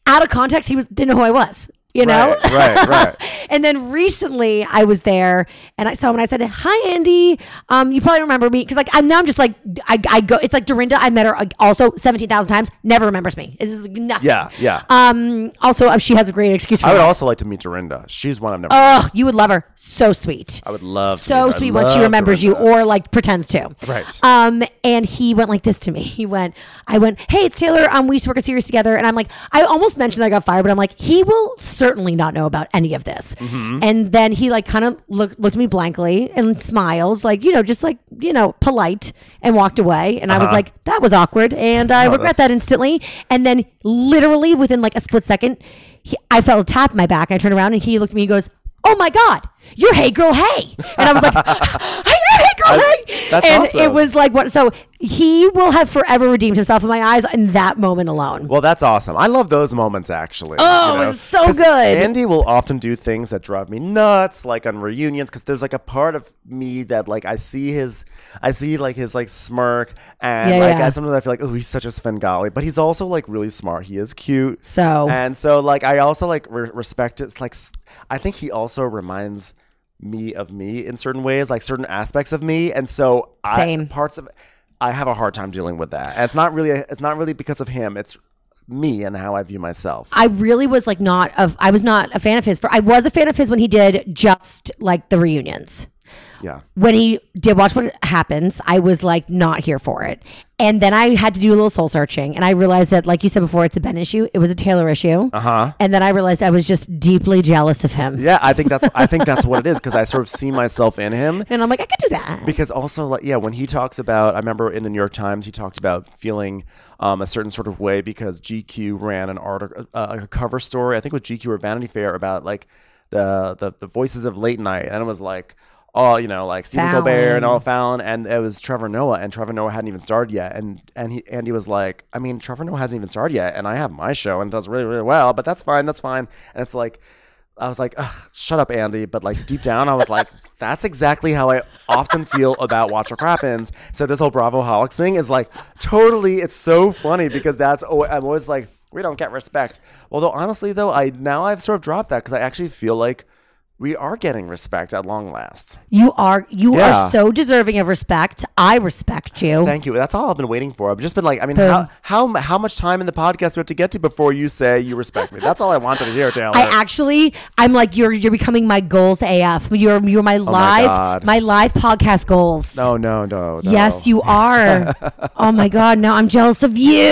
out of context. He was didn't know who I was. You know, Right, right, right. <laughs> and then recently I was there and I saw him and I said, "Hi, Andy. Um, you probably remember me because like I'm now I'm just like I, I go. It's like Dorinda. I met her also seventeen thousand times. Never remembers me. It's like nothing. Yeah, yeah. Um. Also, uh, she has a great excuse for I would that. also like to meet Dorinda. She's one I've never. Oh, you would love her. So sweet. I would love to so meet her. I sweet when she love remembers you Dorinda. or like pretends to. Right. Um, and he went like this to me. He went, I went, hey, it's Taylor. Um, we used to work a series together. And I'm like, I almost mentioned that I got fired, but I'm like, he will certainly not know about any of this. Mm-hmm. And then he like kind of looked looked at me blankly and smiled, like, you know, just like, you know, polite and walked away. And I was like, that was awkward. And I Uh-huh. Oh, regret that's- that instantly. And then literally within like a split second, he, I felt a tap in my back. I turned around and he looked at me. He goes, "Oh my god, you're Hey Girl Hey," and I was like, <laughs> "I I- Hey," that's and awesome. it was like what. So he will have forever redeemed himself in my eyes in that moment alone. Well, that's awesome. I love those moments actually. Oh, you know? it's so good. Andy will often do things that drive me nuts, like on reunions, because there's like a part of me that like I see his, I see like his like smirk, and Yeah, like yeah. I sometimes I feel like oh he's such a Svengali, but he's also like really smart. He is cute. So- and so like I also like re- respect it. It's like I think he also reminds me of me in certain ways, like certain aspects of me, and so Same. I parts of. I have a hard time dealing with that. And it's not really. It's not really because of him. It's me and how I view myself. I really was like not of. I was not a fan of his. For I was a fan of his when he did just like the reunions. Yeah. when he did watch what happens, I was like not here for it. And then I had to do a little soul searching and I realized that, like you said before, it's a Ben issue. It was a Taylor issue. Uh huh. And then I realized I was just deeply jealous of him. Uh-huh. Yeah, I think that's. I think that's what it is because I sort of see myself in him. <laughs> And I'm like, I could do that. Because also, like, yeah, when he talks about, I remember in the New York Times, he talked about feeling um, a certain sort of way because GQ ran an article, uh, a cover story, I think it was GQ or Vanity Fair about like the the, the voices of late night, and it was like. Oh, you know, like Stephen Colbert and all Fallon, and it was Trevor Noah, and Trevor Noah hadn't even started yet, and and he Andy was like, I mean, Trevor Noah hasn't even started yet, and I have my show and it does really really well, but that's fine, that's fine, and it's like, I was like, Ugh, shut up, Andy. But like deep down, I was like, <laughs> that's exactly how I often feel about Watch What Happens. So this whole Bravo Holics thing is like totally. It's so funny because that's. al- I'm always like, we don't get respect. Although honestly, though, I now I've sort of dropped that because I actually feel like we are getting respect at long last. You are you Yeah. are so deserving of respect. I respect you. Thank you. That's all I've been waiting for. I've just been like, I mean, Boom. how, how how much time in the podcast do we have to get to before you say you respect me? That's all I wanted to hear, <laughs> Taylor. I actually, I'm like you're. You're becoming my goals AF. You're you're my Oh my live God. my live podcast goals. no, no, no, no. Yes, you are. <laughs> oh my god! no, I'm jealous of you.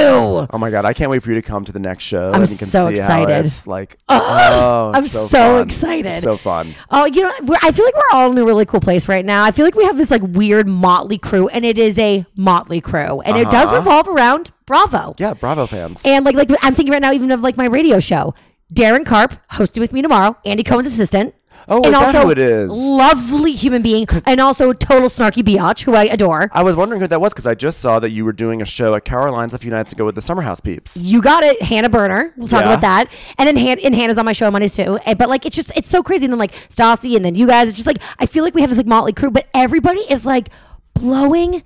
Oh my god, I can't wait for you to come to the next show. I'm and you can so see how excited. it's like, oh, oh I'm so, so excited. It's so fun. Oh, you know, we're, I feel like we're all in a really cool place right now. I feel like we have this like weird motley crew, and it is a motley crew, and it does Uh-huh. revolve around Bravo. Yeah, Bravo fans. And like, like I'm thinking right now, even of like my radio show. Daryn Carp hosting with me tomorrow. Andy Cohen's assistant. Oh, and also who it is? lovely human being, and also total snarky biatch who I adore. I was wondering who that was because I just saw that you were doing a show at Caroline's a few nights ago with the Summer House peeps. You got it, Hannah Berner. We'll talk Yeah. about that. And then Han- and Hannah's on my show on Mondays too. And, but like it's just it's so crazy. And then like Stassi and then you guys. It's just like I feel like we have this like motley crew, but everybody is like blowing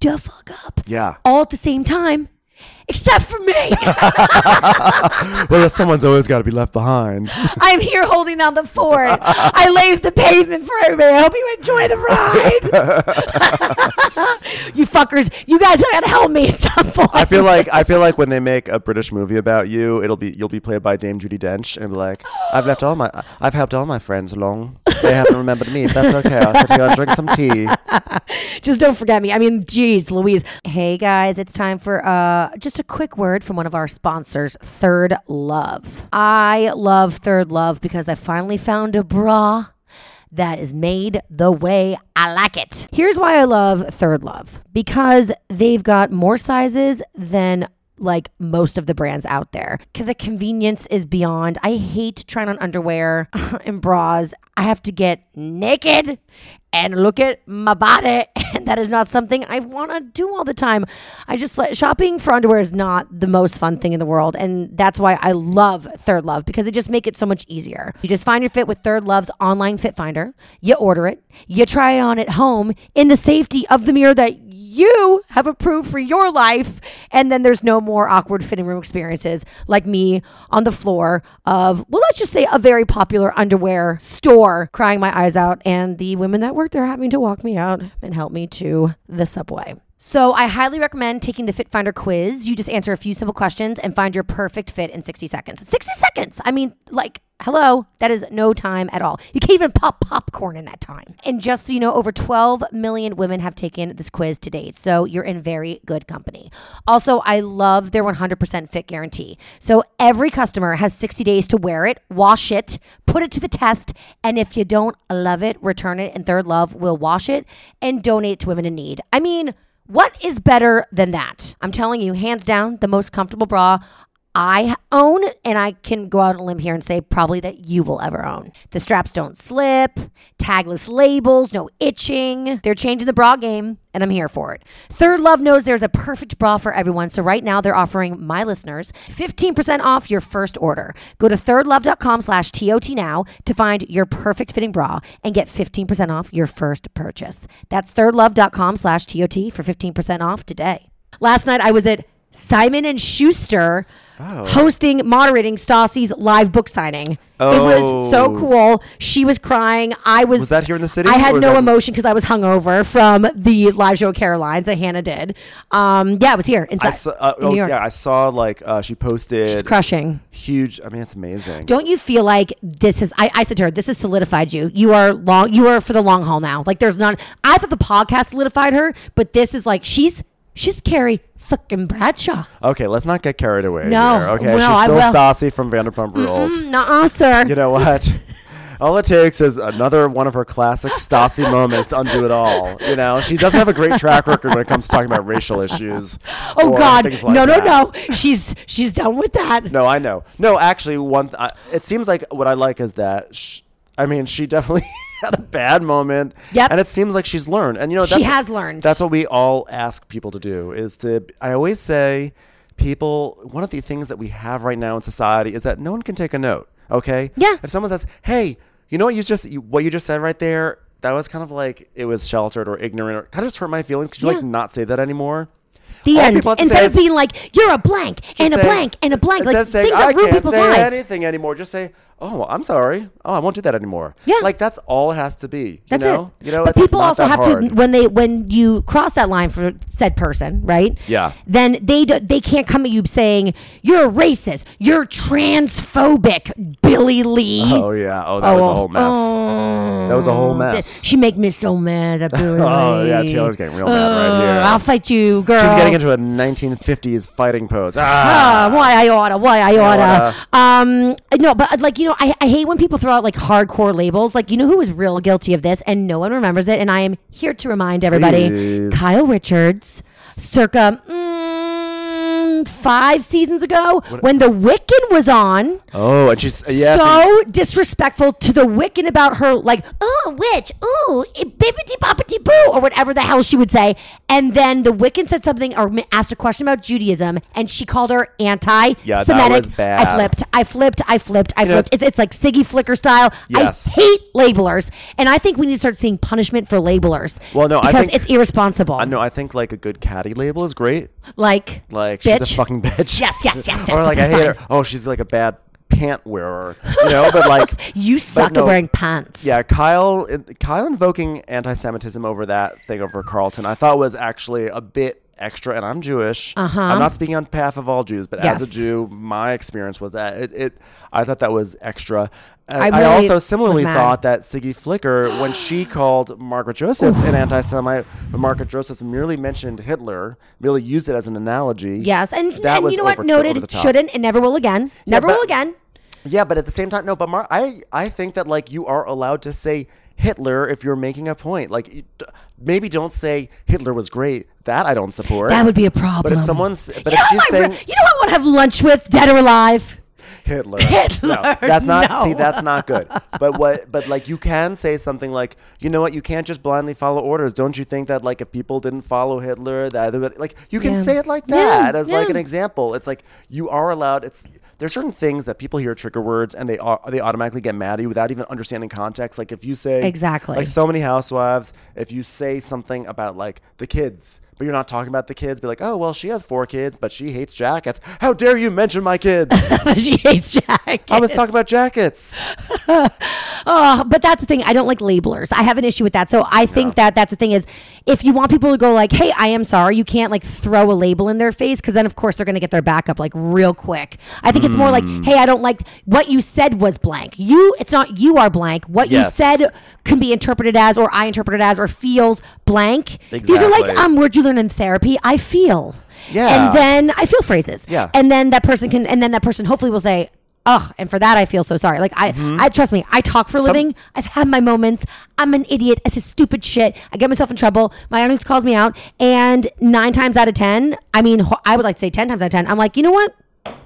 the fuck up Yeah. all at the same time, except for me. <laughs> well, someone's always got to be left behind. <laughs> I'm here holding down the fort. I laid the pavement for everybody. I hope you enjoy the ride. <laughs> you fuckers, you guys gotta help me at some point. I feel like I feel like when they make a British movie about you, it'll be you'll be played by Dame Judi Dench and be like, I've left all my I've helped all my friends along. They haven't remembered me. But that's okay. I'll sit here and drink some tea. just don't forget me. I mean, geez, Louise. Hey guys, it's time for uh just a quick word from one of our sponsors, Third Love. I love Third Love because I finally found a bra that is made the way I like it. Here's why I love Third Love because they've got more sizes than like most of the brands out there. The convenience is beyond. I hate trying on underwear <laughs> and bras. I have to get naked and look at my body, <laughs> and that is not something I want to do all the time. I just like shopping for underwear is not the most fun thing in the world, and that's why I love Third Love because it just make it so much easier. You just find your fit with Third Love's online fit finder. You order it, you try it on at home in the safety of the mirror that you have approved for your life. And then there's no more awkward fitting room experiences like me on the floor of, well, let's just say a very popular underwear store, crying my eyes out, and the women that work there having to walk me out and help me to the subway. So I highly recommend taking the Fit Finder quiz. You just answer a few simple questions and find your perfect fit in 60 seconds. 60 seconds. I mean, like, hello, that is no time at all. You can't even pop popcorn in that time. And just so you know, over 12 million women have taken this quiz to date. So you're in very good company. Also, I love their 100% fit guarantee. So every customer has 60 days to wear it, wash it, put it to the test, and if you don't love it, return it and Third Love will wash it and donate to women in need. I mean, what is better than that? I'm telling you, hands down, the most comfortable bra I own, and I can go out on a limb here and say probably that you will ever own. The straps don't slip, tagless labels, no itching. They're changing the bra game, and I'm here for it. Third Love knows there's a perfect bra for everyone, so right now they're offering my listeners 15% off your first order. Go to thirdlove.com slash TOT now to find your perfect fitting bra and get 15% off your first purchase. That's thirdlove.com slash TOT for 15% off today. Last night I was at Simon and Schuster hosting, moderating Stassi's live book signing. It was so Oh. cool. She was crying. I was. Was that here in the city, I had no emotion because I was hungover from the live show at Caroline's that Hannah did. Um, yeah, it was here inside I saw, uh, in oh New York. yeah, I saw like uh, she posted She's crushing. huge. I mean, it's amazing. Don't you feel like this has? I, I said to her, "This has solidified you. You are long. You are for the long haul now. Like there's none. I thought the podcast solidified her, but this is like she's she's Carrie fucking Bradshaw. Okay, let's not get carried away. No, here, okay. no, She's still. Stassi from Vanderpump Rules. Nuh-uh, sir. You know what? <laughs> All it takes is another one of her classic Stassi <laughs> moments to undo it all. You know, she doesn't have a great track record when it comes to talking about racial issues. <laughs> oh God, like no, no, that. no. She's she's done with that. No, I know. No, actually, one. Th- I, it seems like what I like is that. Sh- I mean, she definitely <laughs> had a bad moment. Yep. And it seems like she's learned. And you know, She has learned. That's what we all ask people to do. Is to. I always say, people. One of the things that we have right now in society is that no one can take a note. Okay. Yeah. If someone says, "Hey, you know what you just you, what you just said right there," that was kind of like it was sheltered or ignorant or kind of just hurt my feelings. Could you like not say that anymore? The All end. people have to say Instead of being like, you're a blank and a say- blank and a blank, like saying, things that I ruin can't people's say lives. anything anymore. Just say, "Oh, I'm sorry. Oh, I won't do that anymore." Yeah. like that's all it has to be. You That's know, it. you know. but people also have hard. to when they when you cross that line for said person, right? Yeah. Then they do, they can't come at you saying you're a racist, you're transphobic, Billie Lee. Oh yeah. Oh, that was a whole mess. oh, That was a whole mess. She make me so mad. That <laughs> Billie Oh yeah, Taylor's getting real mad right Uh, here. I'll fight you, girl. She's getting into a 1950s fighting pose. Ah, Ah, why I oughta, why I oughta. oughta. Um, no, but like you know, I, I hate when people throw out like hardcore labels. Like you know who was real guilty of this, and no one remembers it. And I am here to remind everybody: Please. Kyle Richards, circa mm, five seasons ago, when the Wiccan was on. oh, and she's yeah. so disrespectful to the Wiccan about her, like, oh, witch, ooh, eh, bippity boppity boo, or whatever the hell she would say. And then the Wiccan said something or asked a question about Judaism, and she called her anti Yeah, that Semitic. was bad. I flipped, I flipped, I flipped, I flipped. It's, it's like Siggy Flicker style. Yes. I hate labelers. And I think we need to start seeing punishment for labelers. Well, no, I because think- it's irresponsible. I know. I think like a good caddy label is great. Like, Like bitch. she's a fucking bitch. Yes, yes, yes, yes, <laughs> or like I hate fine. her. Oh, she's like a bad pant wearer. You know, but like <laughs> you suck no. at wearing pants. Yeah, Kyle, Kyle invoking anti-Semitism over that thing over Carlton, I thought was actually a bit extra. And I'm Jewish. Uh-huh. I'm not speaking on behalf of all Jews, but as a Jew, my experience was that it. it I thought that was extra. I I, also similarly thought that Siggy Flicker, when she <gasps> called Margaret Josephs an anti-Semite, but Margaret Josephs merely mentioned Hitler, merely used it as an analogy. Yes, and, and you know what? Noted, shouldn't, and never will again. never but- will again. Yeah, but at the same time, no. But Mar- I I think that like you are allowed to say Hitler if you're making a point. Like you maybe don't say Hitler was great. That I don't support. That would be a problem. But if someone's but you if she's I re- saying you know I want to have lunch with, dead or alive? Hitler, <laughs> Hitler, no, that's not. no. See, that's not good. <laughs> But what? But like you can say something like, you know what? You can't just blindly follow orders. Don't you think that like if people didn't follow Hitler, that like you can Yeah. say it like Yeah, that as like an example. It's like you are allowed. It's there's certain things that people hear trigger words and they au- they automatically get mad at you without even understanding context. Like if you say Exactly. like so many housewives, if you say something about like the kids. But you're not talking about the kids. Be like, oh well, she has four kids, but she hates jackets. How dare you mention my kids? <laughs> she hates jackets. I was talking about jackets. <laughs> Oh, but that's the thing. I don't like labelers. I have an issue with that. So I think that that's the thing is, if you want people to go like, "Hey, I am sorry," you can't like throw a label in their face because then of course they're going to get their back up like real quick. I think it's more like, Mm. "Hey, I don't like what you said was blank. You, it's not you are blank. What Yes. you said can be interpreted as, or I interpret it as, or feels blank. These are like um words you learn in therapy. I feel. Yeah. And then I feel phrases. Yeah. And then that person can, and then that person hopefully will say, "Ugh," and for that I feel so sorry. Like I, I trust me. I talk for a Mm-hmm. Some- living. I've had my moments. I'm an idiot. It's a stupid shit. I get myself in trouble. My audience calls me out, and nine times out of ten, I mean, I would like to say ten times out of ten, I'm like, you know what?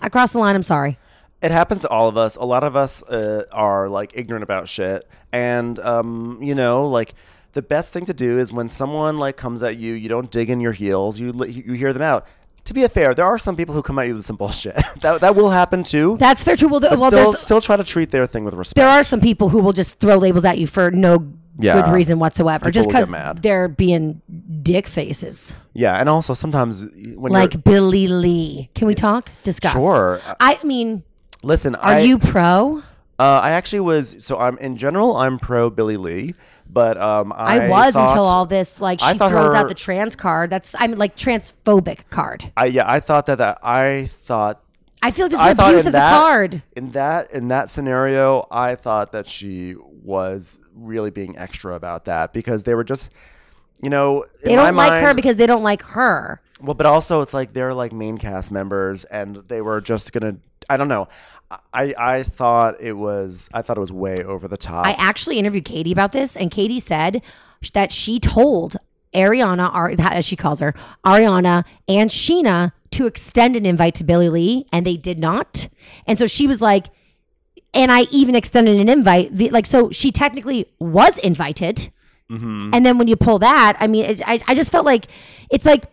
I crossed the line. I'm sorry. It happens to all of us. A lot of us uh, are like ignorant about shit, and um, you know, like the best thing to do is when someone like comes at you, you don't dig in your heels. You you hear them out. To be fair, there are some people who come at you with some bullshit. <laughs> that that will happen too. That's fair true. Well, the, but well, still, still try to treat their thing with respect. there are some people who will just throw labels at you for no Yeah. good reason whatsoever, People just because they're being dick faces. yeah, and also sometimes when Like Billie Lee. Can we talk? Discuss. Sure. I mean, listen, are I, you pro? Uh, I actually was. So I'm in general, I'm pro Billie Lee, but um, I, I, was thought- until all this. Like she throws her- out the trans card. That's I'm like transphobic card. I yeah, I thought that that I thought I feel like this is abuse of the card. in that in that scenario, I thought that she was really being extra about that because they were just, you know, They don't like her because they don't like her. well, but also it's like they're like main cast members and they were just gonna. I don't know. I I thought it was I thought it was way over the top. I actually interviewed Katie about this, and Katie said that she told Ariana, Ar- as she calls her, Ariana and Scheana to extend an invite to Billie Lee, and they did not. And so she was like, and I even extended an invite. Like, so she technically was invited. Mm-hmm. And then when you pull that, I mean, it, I, I just felt like it's like,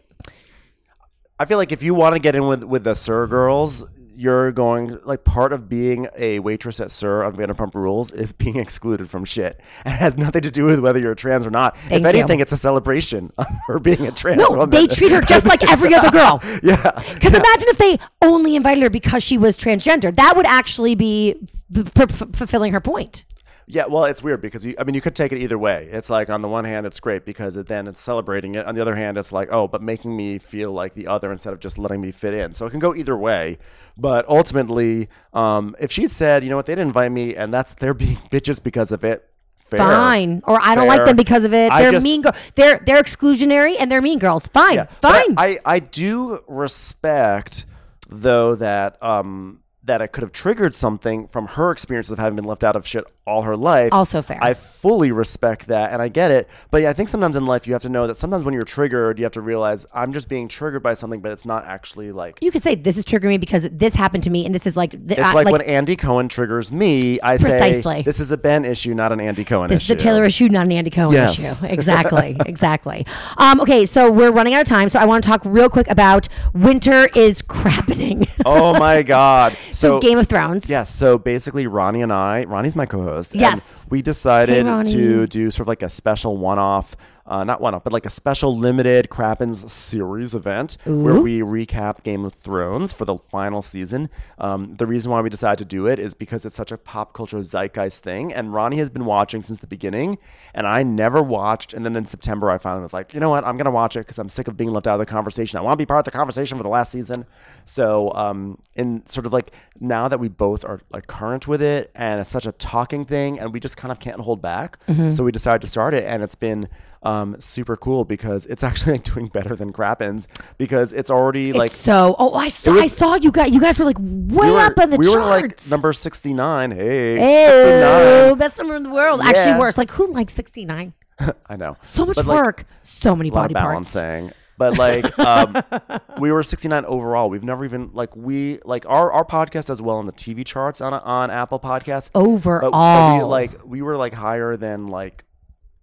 I feel like if you want to get in with with the SUR girls, you're going like part of being a waitress at SUR on Vanderpump Rules is being excluded from shit. And <laughs> it has nothing to do with whether you're trans or not. Thank if you. anything, it's a celebration <laughs> of her being a trans No, woman. they treat her just like every other <laughs> girl. yeah. Because imagine if they only invited her because she was transgender. That would actually be f- f- fulfilling her point. Yeah, well, it's weird because you, I mean, you could take it either way. It's like on the one hand, it's great because it, then it's celebrating it. On the other hand, it's like, oh, but making me feel like the other instead of just letting me fit in. So it can go either way. But ultimately, um, if she said, you know what, they didn't invite me, and that's they're being <laughs> bitches because of it. Fair. Fine. Or I don't like them because of it. I They're just- mean girl. They're they're exclusionary and they're mean girls. Fine. Yeah, Fine. I, I, I do respect though that um that it could have triggered something from her experience of having been left out of shit all her life. Also fair. I fully respect that and I get it. But yeah, I think sometimes in life you have to know that sometimes when you're triggered, you have to realize I'm just being triggered by something, but it's not actually like you could say this is triggering me because this happened to me and this is like it's I- like, when Andy Cohen triggers me, I Precisely. say this is a Ben issue, not an Andy Cohen This issue. This is a Taylor issue, not an Andy Cohen Yes. issue. Exactly, <laughs> exactly. Um, okay, so we're running out of time, so I want to talk real quick about winter is crappening. Oh my <laughs> god. so So, Game of Thrones. Yes. So basically, Ronnie and I, Ronnie's my co-host. And Yes. we decided to do sort of like a special one-off, uh, not one-off, but like a special limited Crappens series event where we recap Game of Thrones for the final season. Um, the reason why we decided to do it is because it's such a pop culture zeitgeist thing, and Ronnie has been watching since the beginning, and I never watched. And then in September, I finally was like, you know what, I'm gonna watch it because I'm sick of being left out of the conversation. I want to be part of the conversation for the last season. So, um, in sort of like now that we both are like current with it, and it's such a talking thing, and we just kind of can't hold back. Mm-hmm. So we decided to start it, and it's been um, super cool because it's <laughs> actually like doing better than Crappens because it's already It's like so. Oh, I saw. I saw you guys. You guys were like way we were, up in the we charts. We were like number 69. Hey, Ew, 69. best number in the world. Actually, Yeah. worse. Like who likes sixty nine? <laughs> I know. So much But, like, work. So many body parts. balancing. But like, um, <laughs> we were 69 overall. We've never even like we like our our podcast does well on the TV charts on on Apple Podcasts. But, but we Overall. like we were like higher than like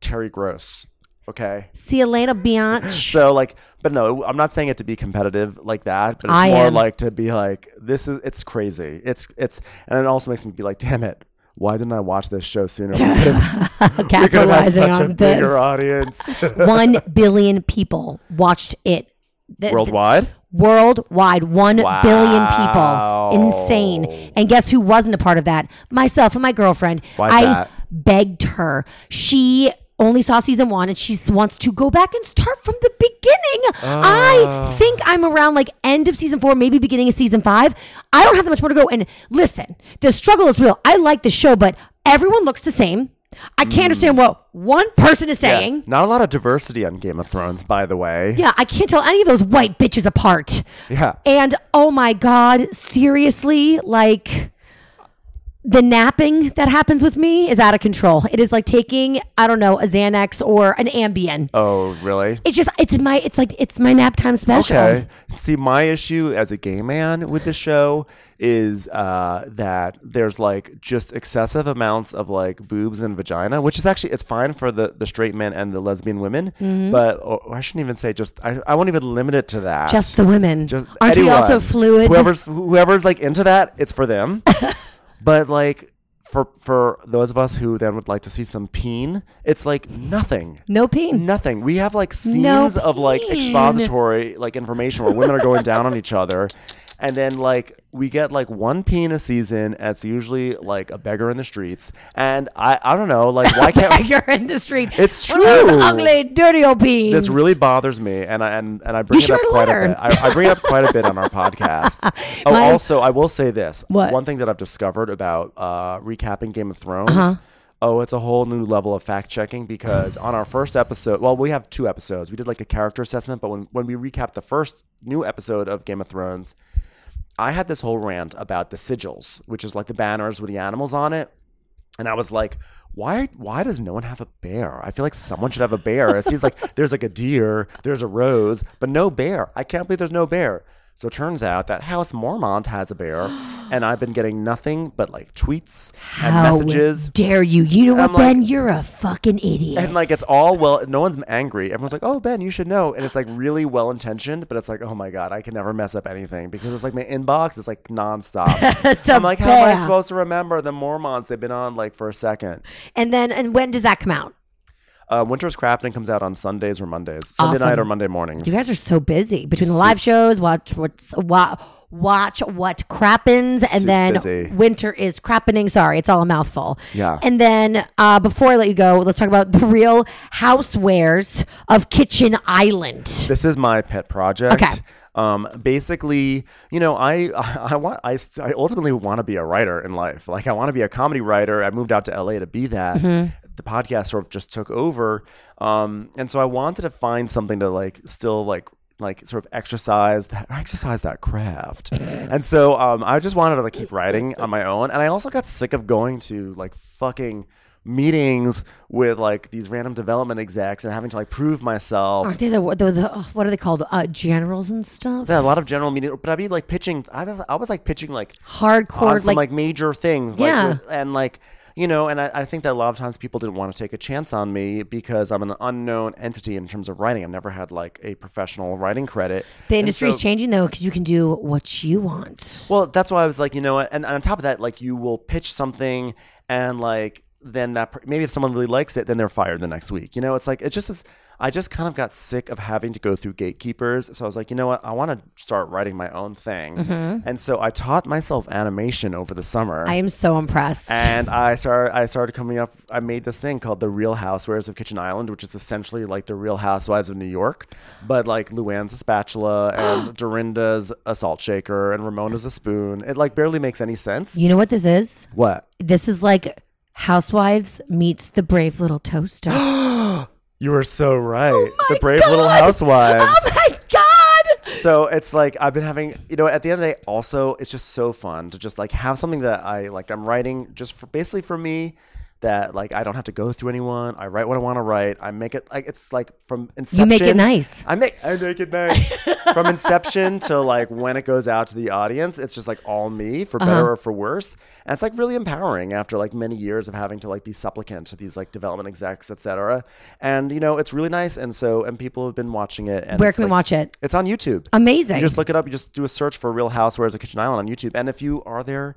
Terry Gross. Okay. See Elena Bianch. <laughs> So like, but no, I'm not saying it to be competitive like that, but it's I more am. like to be like, this is it's crazy. It's it's, and it also makes me be like, damn it, why didn't I watch this show sooner? We could have, <laughs> we could have had Capitalizing such a on bigger this. audience <laughs> One billion people watched it. The- worldwide. worldwide, one billion Wow. people. Insane. And guess who wasn't a part of that? Myself and my girlfriend. Why is I that? begged her. She only saw season one and she wants to go back and start from the beginning. I ah. think I'm around like end of season four, maybe beginning of season five. I don't have that much more to go. And listen, the struggle is real. I like the show, but everyone looks the same. I can't mm. understand what one person is Yeah. saying. Not a lot of diversity on Game of Thrones, by the way. Yeah, I can't tell any of those white bitches apart. Yeah. And oh my God, seriously, like the napping that happens with me is out of control. It is like taking, I don't know, a Xanax or an Ambien. Oh, really? It's just, it's my, it's like, it's my nap time special. Okay. See, my issue as a gay man with the show is uh, that there's like just excessive amounts of like boobs and vagina, which is actually it's fine for the the straight men and the lesbian women, Mm-hmm. but or I shouldn't even say just I, I won't even limit it to that. Just the women. Just Aren't we also anyone. fluid? Whoever's whoever's like into that, it's for them. <laughs> but like for for those of us who then would like to see some peen, it's like nothing. no peen. Nothing. We have like No scenes of like peen. expository like information where women are going down on each other. And then like we get like one peen a season as usually like a beggar in the streets. And I I don't know, like why <laughs> can't You're in the street. It's One of those true. ugly, dirty old beans. this really bothers me and I and, and I bring You it should up quite a bit. I, I bring it up quite a bit on our podcast. <laughs> oh, My- also I will say this. What? One thing that I've discovered about uh, recapping Game of Thrones. Uh-huh. Oh, it's a whole new level of fact checking because on our first episode, well, we have two episodes. We did like a character assessment, but when, when we recapped the first new episode of Game of Thrones, I had this whole rant about the sigils, which is like the banners with the animals on it. And I was like, why why does no one have a bear? I feel like someone should have a bear. It seems like there's like a deer, there's a rose, but no bear. I can't believe there's no bear. So it turns out that House Mormont has a bear, <gasps> and I've been getting nothing but like tweets and How messages. dare you? You know what, I'm like- Ben? You're a fucking idiot. And like it's all well, no one's angry. Everyone's like, "Oh, Ben, you should know." And it's like really well intentioned, but it's like, "Oh my god, I can never mess up anything because it's like my inbox is like nonstop." <laughs> It's a I'm like, "How am I bear. supposed to remember the Mormonts? They've been on like for a second. And then, and when does that come out? Uh, Winter's Crafting comes out on Sundays or Mondays, Sunday Awesome. night or Monday mornings. You guys are so busy between the live shows, watch what's wa- watch what crappens, and then busy. winter is crappening. Sorry, it's all a mouthful. Yeah. And then uh, before I let you go, let's talk about the real housewares of Kitchen Island. This is my pet project. Okay. Um, basically, you know, I <laughs> I want I, I ultimately want to be a writer in life. Like I want to be a comedy writer. I moved out to LA to be that. Mm-hmm. The podcast sort of just took over, um, and so I wanted to find something to like still like like sort of exercise that <laughs> exercise that craft. <laughs> and so um, I just wanted to like keep writing on my own, and I also got sick of going to like fucking meetings with like these random development execs and having to like prove myself Aren't they the, the, the oh, what are they called? Uh, generals and stuff. yeah, a lot of general meetings, but I'd be like pitching. I was, I was like pitching like Hardcore, on some like, like, major things. Yeah. like, and like you know, and I, I think that a lot of times people didn't want to take a chance on me because I'm an unknown entity in terms of writing. I've never had like a professional writing credit. the And industry's so- changing though because you can do what you want. Well, that's why I was like, you know what? And, and on top of that, like you will pitch something and like then that maybe if someone really likes it, then they're fired the next week. You know, it's like it just is. I just kind of got sick of having to go through gatekeepers. So I was like, you know what? I want to start writing my own thing. Mm-hmm. And so I taught myself animation over the summer. I am so impressed. and I started, I started coming up. I made this thing called the Real Housewives of Kitchen Island, which is essentially like the Real Housewives of New York, but like Luann's a spatula <gasps> and Dorinda's a salt shaker and Ramona's a spoon. It like barely makes any sense. you know what this is? What? This is like Housewives meets the brave little toaster. <gasps> You were so right. Oh the Oh my brave little housewives. Oh my god! So it's like I've been having, you know, at the end of the day, also it's just so fun to just like have something that I like. I'm writing just for basically for me that like I don't have to go through anyone. I write what I want to write. I make it like it's like from inception. You make it nice. I make I make it nice <laughs> from inception to like when it goes out to the audience. It's just like all me for Uh-huh. better or for worse, and it's like really empowering after like many years of having to like be supplicant to these like development execs, etc. And you know it's really nice, and so and people have been watching it. And Where can we watch it? It's on YouTube. Amazing. You just look it up. You just do a search for Real Housewares of Kitchen Island on YouTube. And if you are there,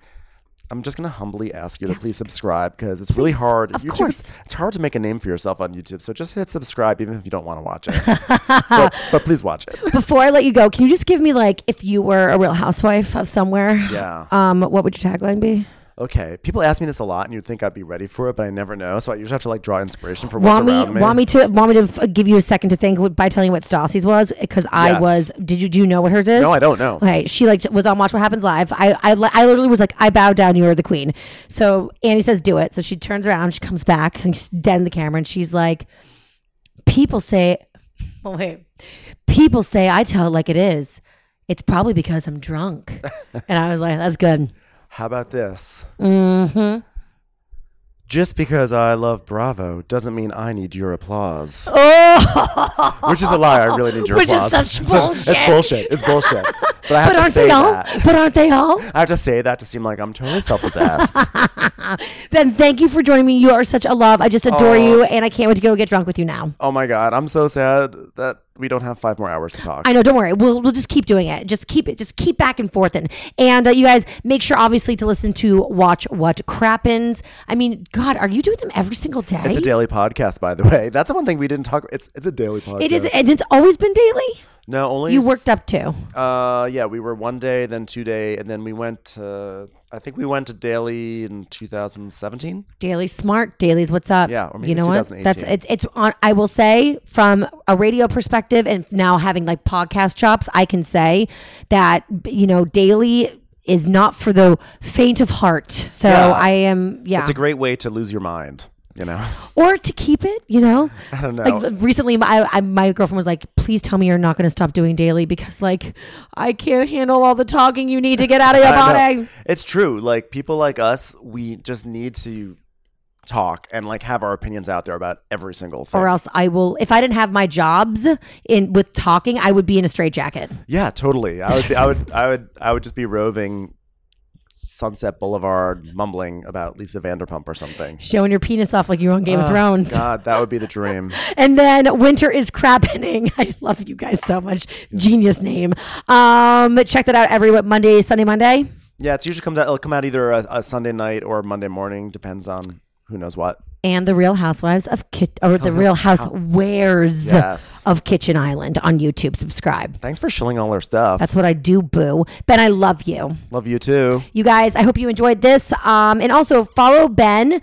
I'm just gonna humbly ask you to please subscribe because it's really hard. Of YouTube, course. It's, it's hard to make a name for yourself on YouTube. So just hit subscribe even if you don't want to watch it. <laughs> but, but please watch it. Before I let you go, can you just give me like if you were a real housewife of somewhere? Yeah. Um, what would your tagline be? Okay. People ask me this a lot, and you'd think I'd be ready for it, but I never know. So I usually have to like draw inspiration from what's Want me, around me. want me to want me to f- give you a second to think by telling you what Stassi's was because I Yes. was. Did you do you know what hers is? No, I don't know. Okay, she like was on Watch What Happens Live. I I, li- I literally was like, I bow down, you are the queen. So Annie says, do it. So she turns around, she comes back, and she's dead in the camera, and she's like, people say, <laughs> oh wait, people say I tell it like it is. It's probably because I'm drunk. <laughs> and I was like, that's good. How about this? Mm-hmm. Just because I love Bravo doesn't mean I need your applause. <laughs> Oh, Which is a lie. I really need your Which is applause. such <laughs> It's- bullshit. It's bullshit. It's bullshit. But I have but to aren't say they all? that. But aren't they all? I have to say that to seem like I'm totally self-possessed. <laughs> Ben, thank you for joining me. You are such a love. I just adore you, and I can't wait to go get drunk with you now. oh my god, I'm so sad that we don't have five more hours to talk. I know. Don't worry. We'll we'll just keep doing it. Just keep it. Just keep back and forth. And and uh, you guys make sure obviously to listen to watch what crappens. I mean, God, are you doing them every single day? It's a daily podcast, by the way. That's the one thing we didn't talk. It's it's a daily podcast. It is, and it's always been daily. No, only You worked up to. Uh, yeah, we were one day, then two day, and then we went. To, I think we went to daily in 2017. Daily smart dailies. What's up? Yeah, or maybe you know what? 2018. That's it's it's on. I will say from a radio perspective, and now having like podcast chops, I can say that you know daily is not for the faint of heart. So Yeah. I am yeah, It's a great way to lose your mind. You know, <laughs> or to keep it. You know, I don't know. like recently my I, my girlfriend was like please tell me you're not going to stop doing daily because like i can't handle all the talking you need to get out of <laughs> your I know. body It's true. Like people like us, we just need to talk and like have our opinions out there about every single thing. Or else I will. If I didn't have my jobs in with talking, I would be in a straitjacket. Yeah, totally. I would be, I would I would I would just be roving Sunset Boulevard mumbling about Lisa Vanderpump or something. Showing your penis off like you're on Game of Oh, Thrones. God, that would be the dream. <laughs> And then winter is crappening. <laughs> I love you guys so much. Genius name. Um, check that out every what, Monday, Sunday, Monday. Yeah, it's usually comes out. It'll come out either a, a Sunday night or Monday morning. Depends on who knows what. And the Real Housewives of Kit or the Real Housewares Yes. of Kitchen Island on YouTube. Subscribe. Thanks for shilling all our stuff. That's what I do, boo. Ben, I love you. Love you too. You guys, I hope you enjoyed this. Um, and also follow Ben and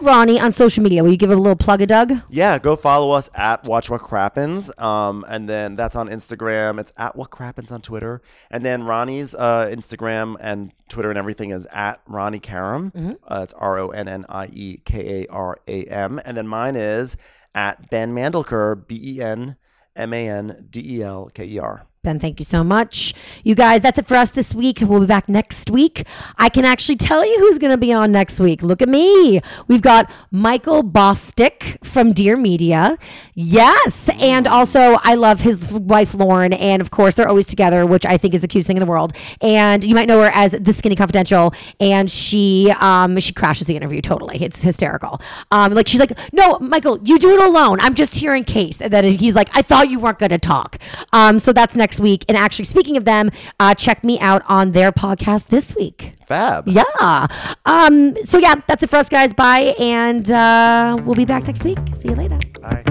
Ronnie on social media. Will you give a little plug a Doug? Yeah, go follow us at Watch What Crappens. Um, and then that's on Instagram. It's at What Crappens on Twitter. And then Ronnie's uh, Instagram and Twitter and everything is at Ronnie Karam. Uh, it's R O N N I E K A R A M. And then mine is at Ben Mandelker, B E N M A N D E L K E R. Ben, thank you so much. You guys, that's it for us this week. We'll be back next week. I can actually tell you who's going to be on next week. Look at me. We've got Michael Bosstick from Dear Media. Yes. And also, I love his wife, Lauren. And of course, they're always together, which I think is the cutest thing in the world. And you might know her as The Skinny Confidential. And she um, she crashes the interview totally. It's hysterical. Um, like, she's like, no, Michael, you do it alone. I'm just here in case. And then he's like, I thought you weren't going to talk. Um, so that's next week. And actually, speaking of them, uh, check me out on their podcast this week. Fab. Yeah. Um, so yeah, that's it for us, guys. Bye, and uh, we'll be back next week. See you later. Bye.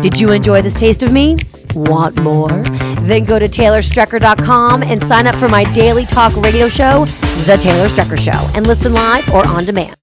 Did you enjoy this taste of me? Want more? Then go to TaylorStrecker.com and sign up for my daily talk radio show, The Taylor Strecker Show, and listen live or on demand.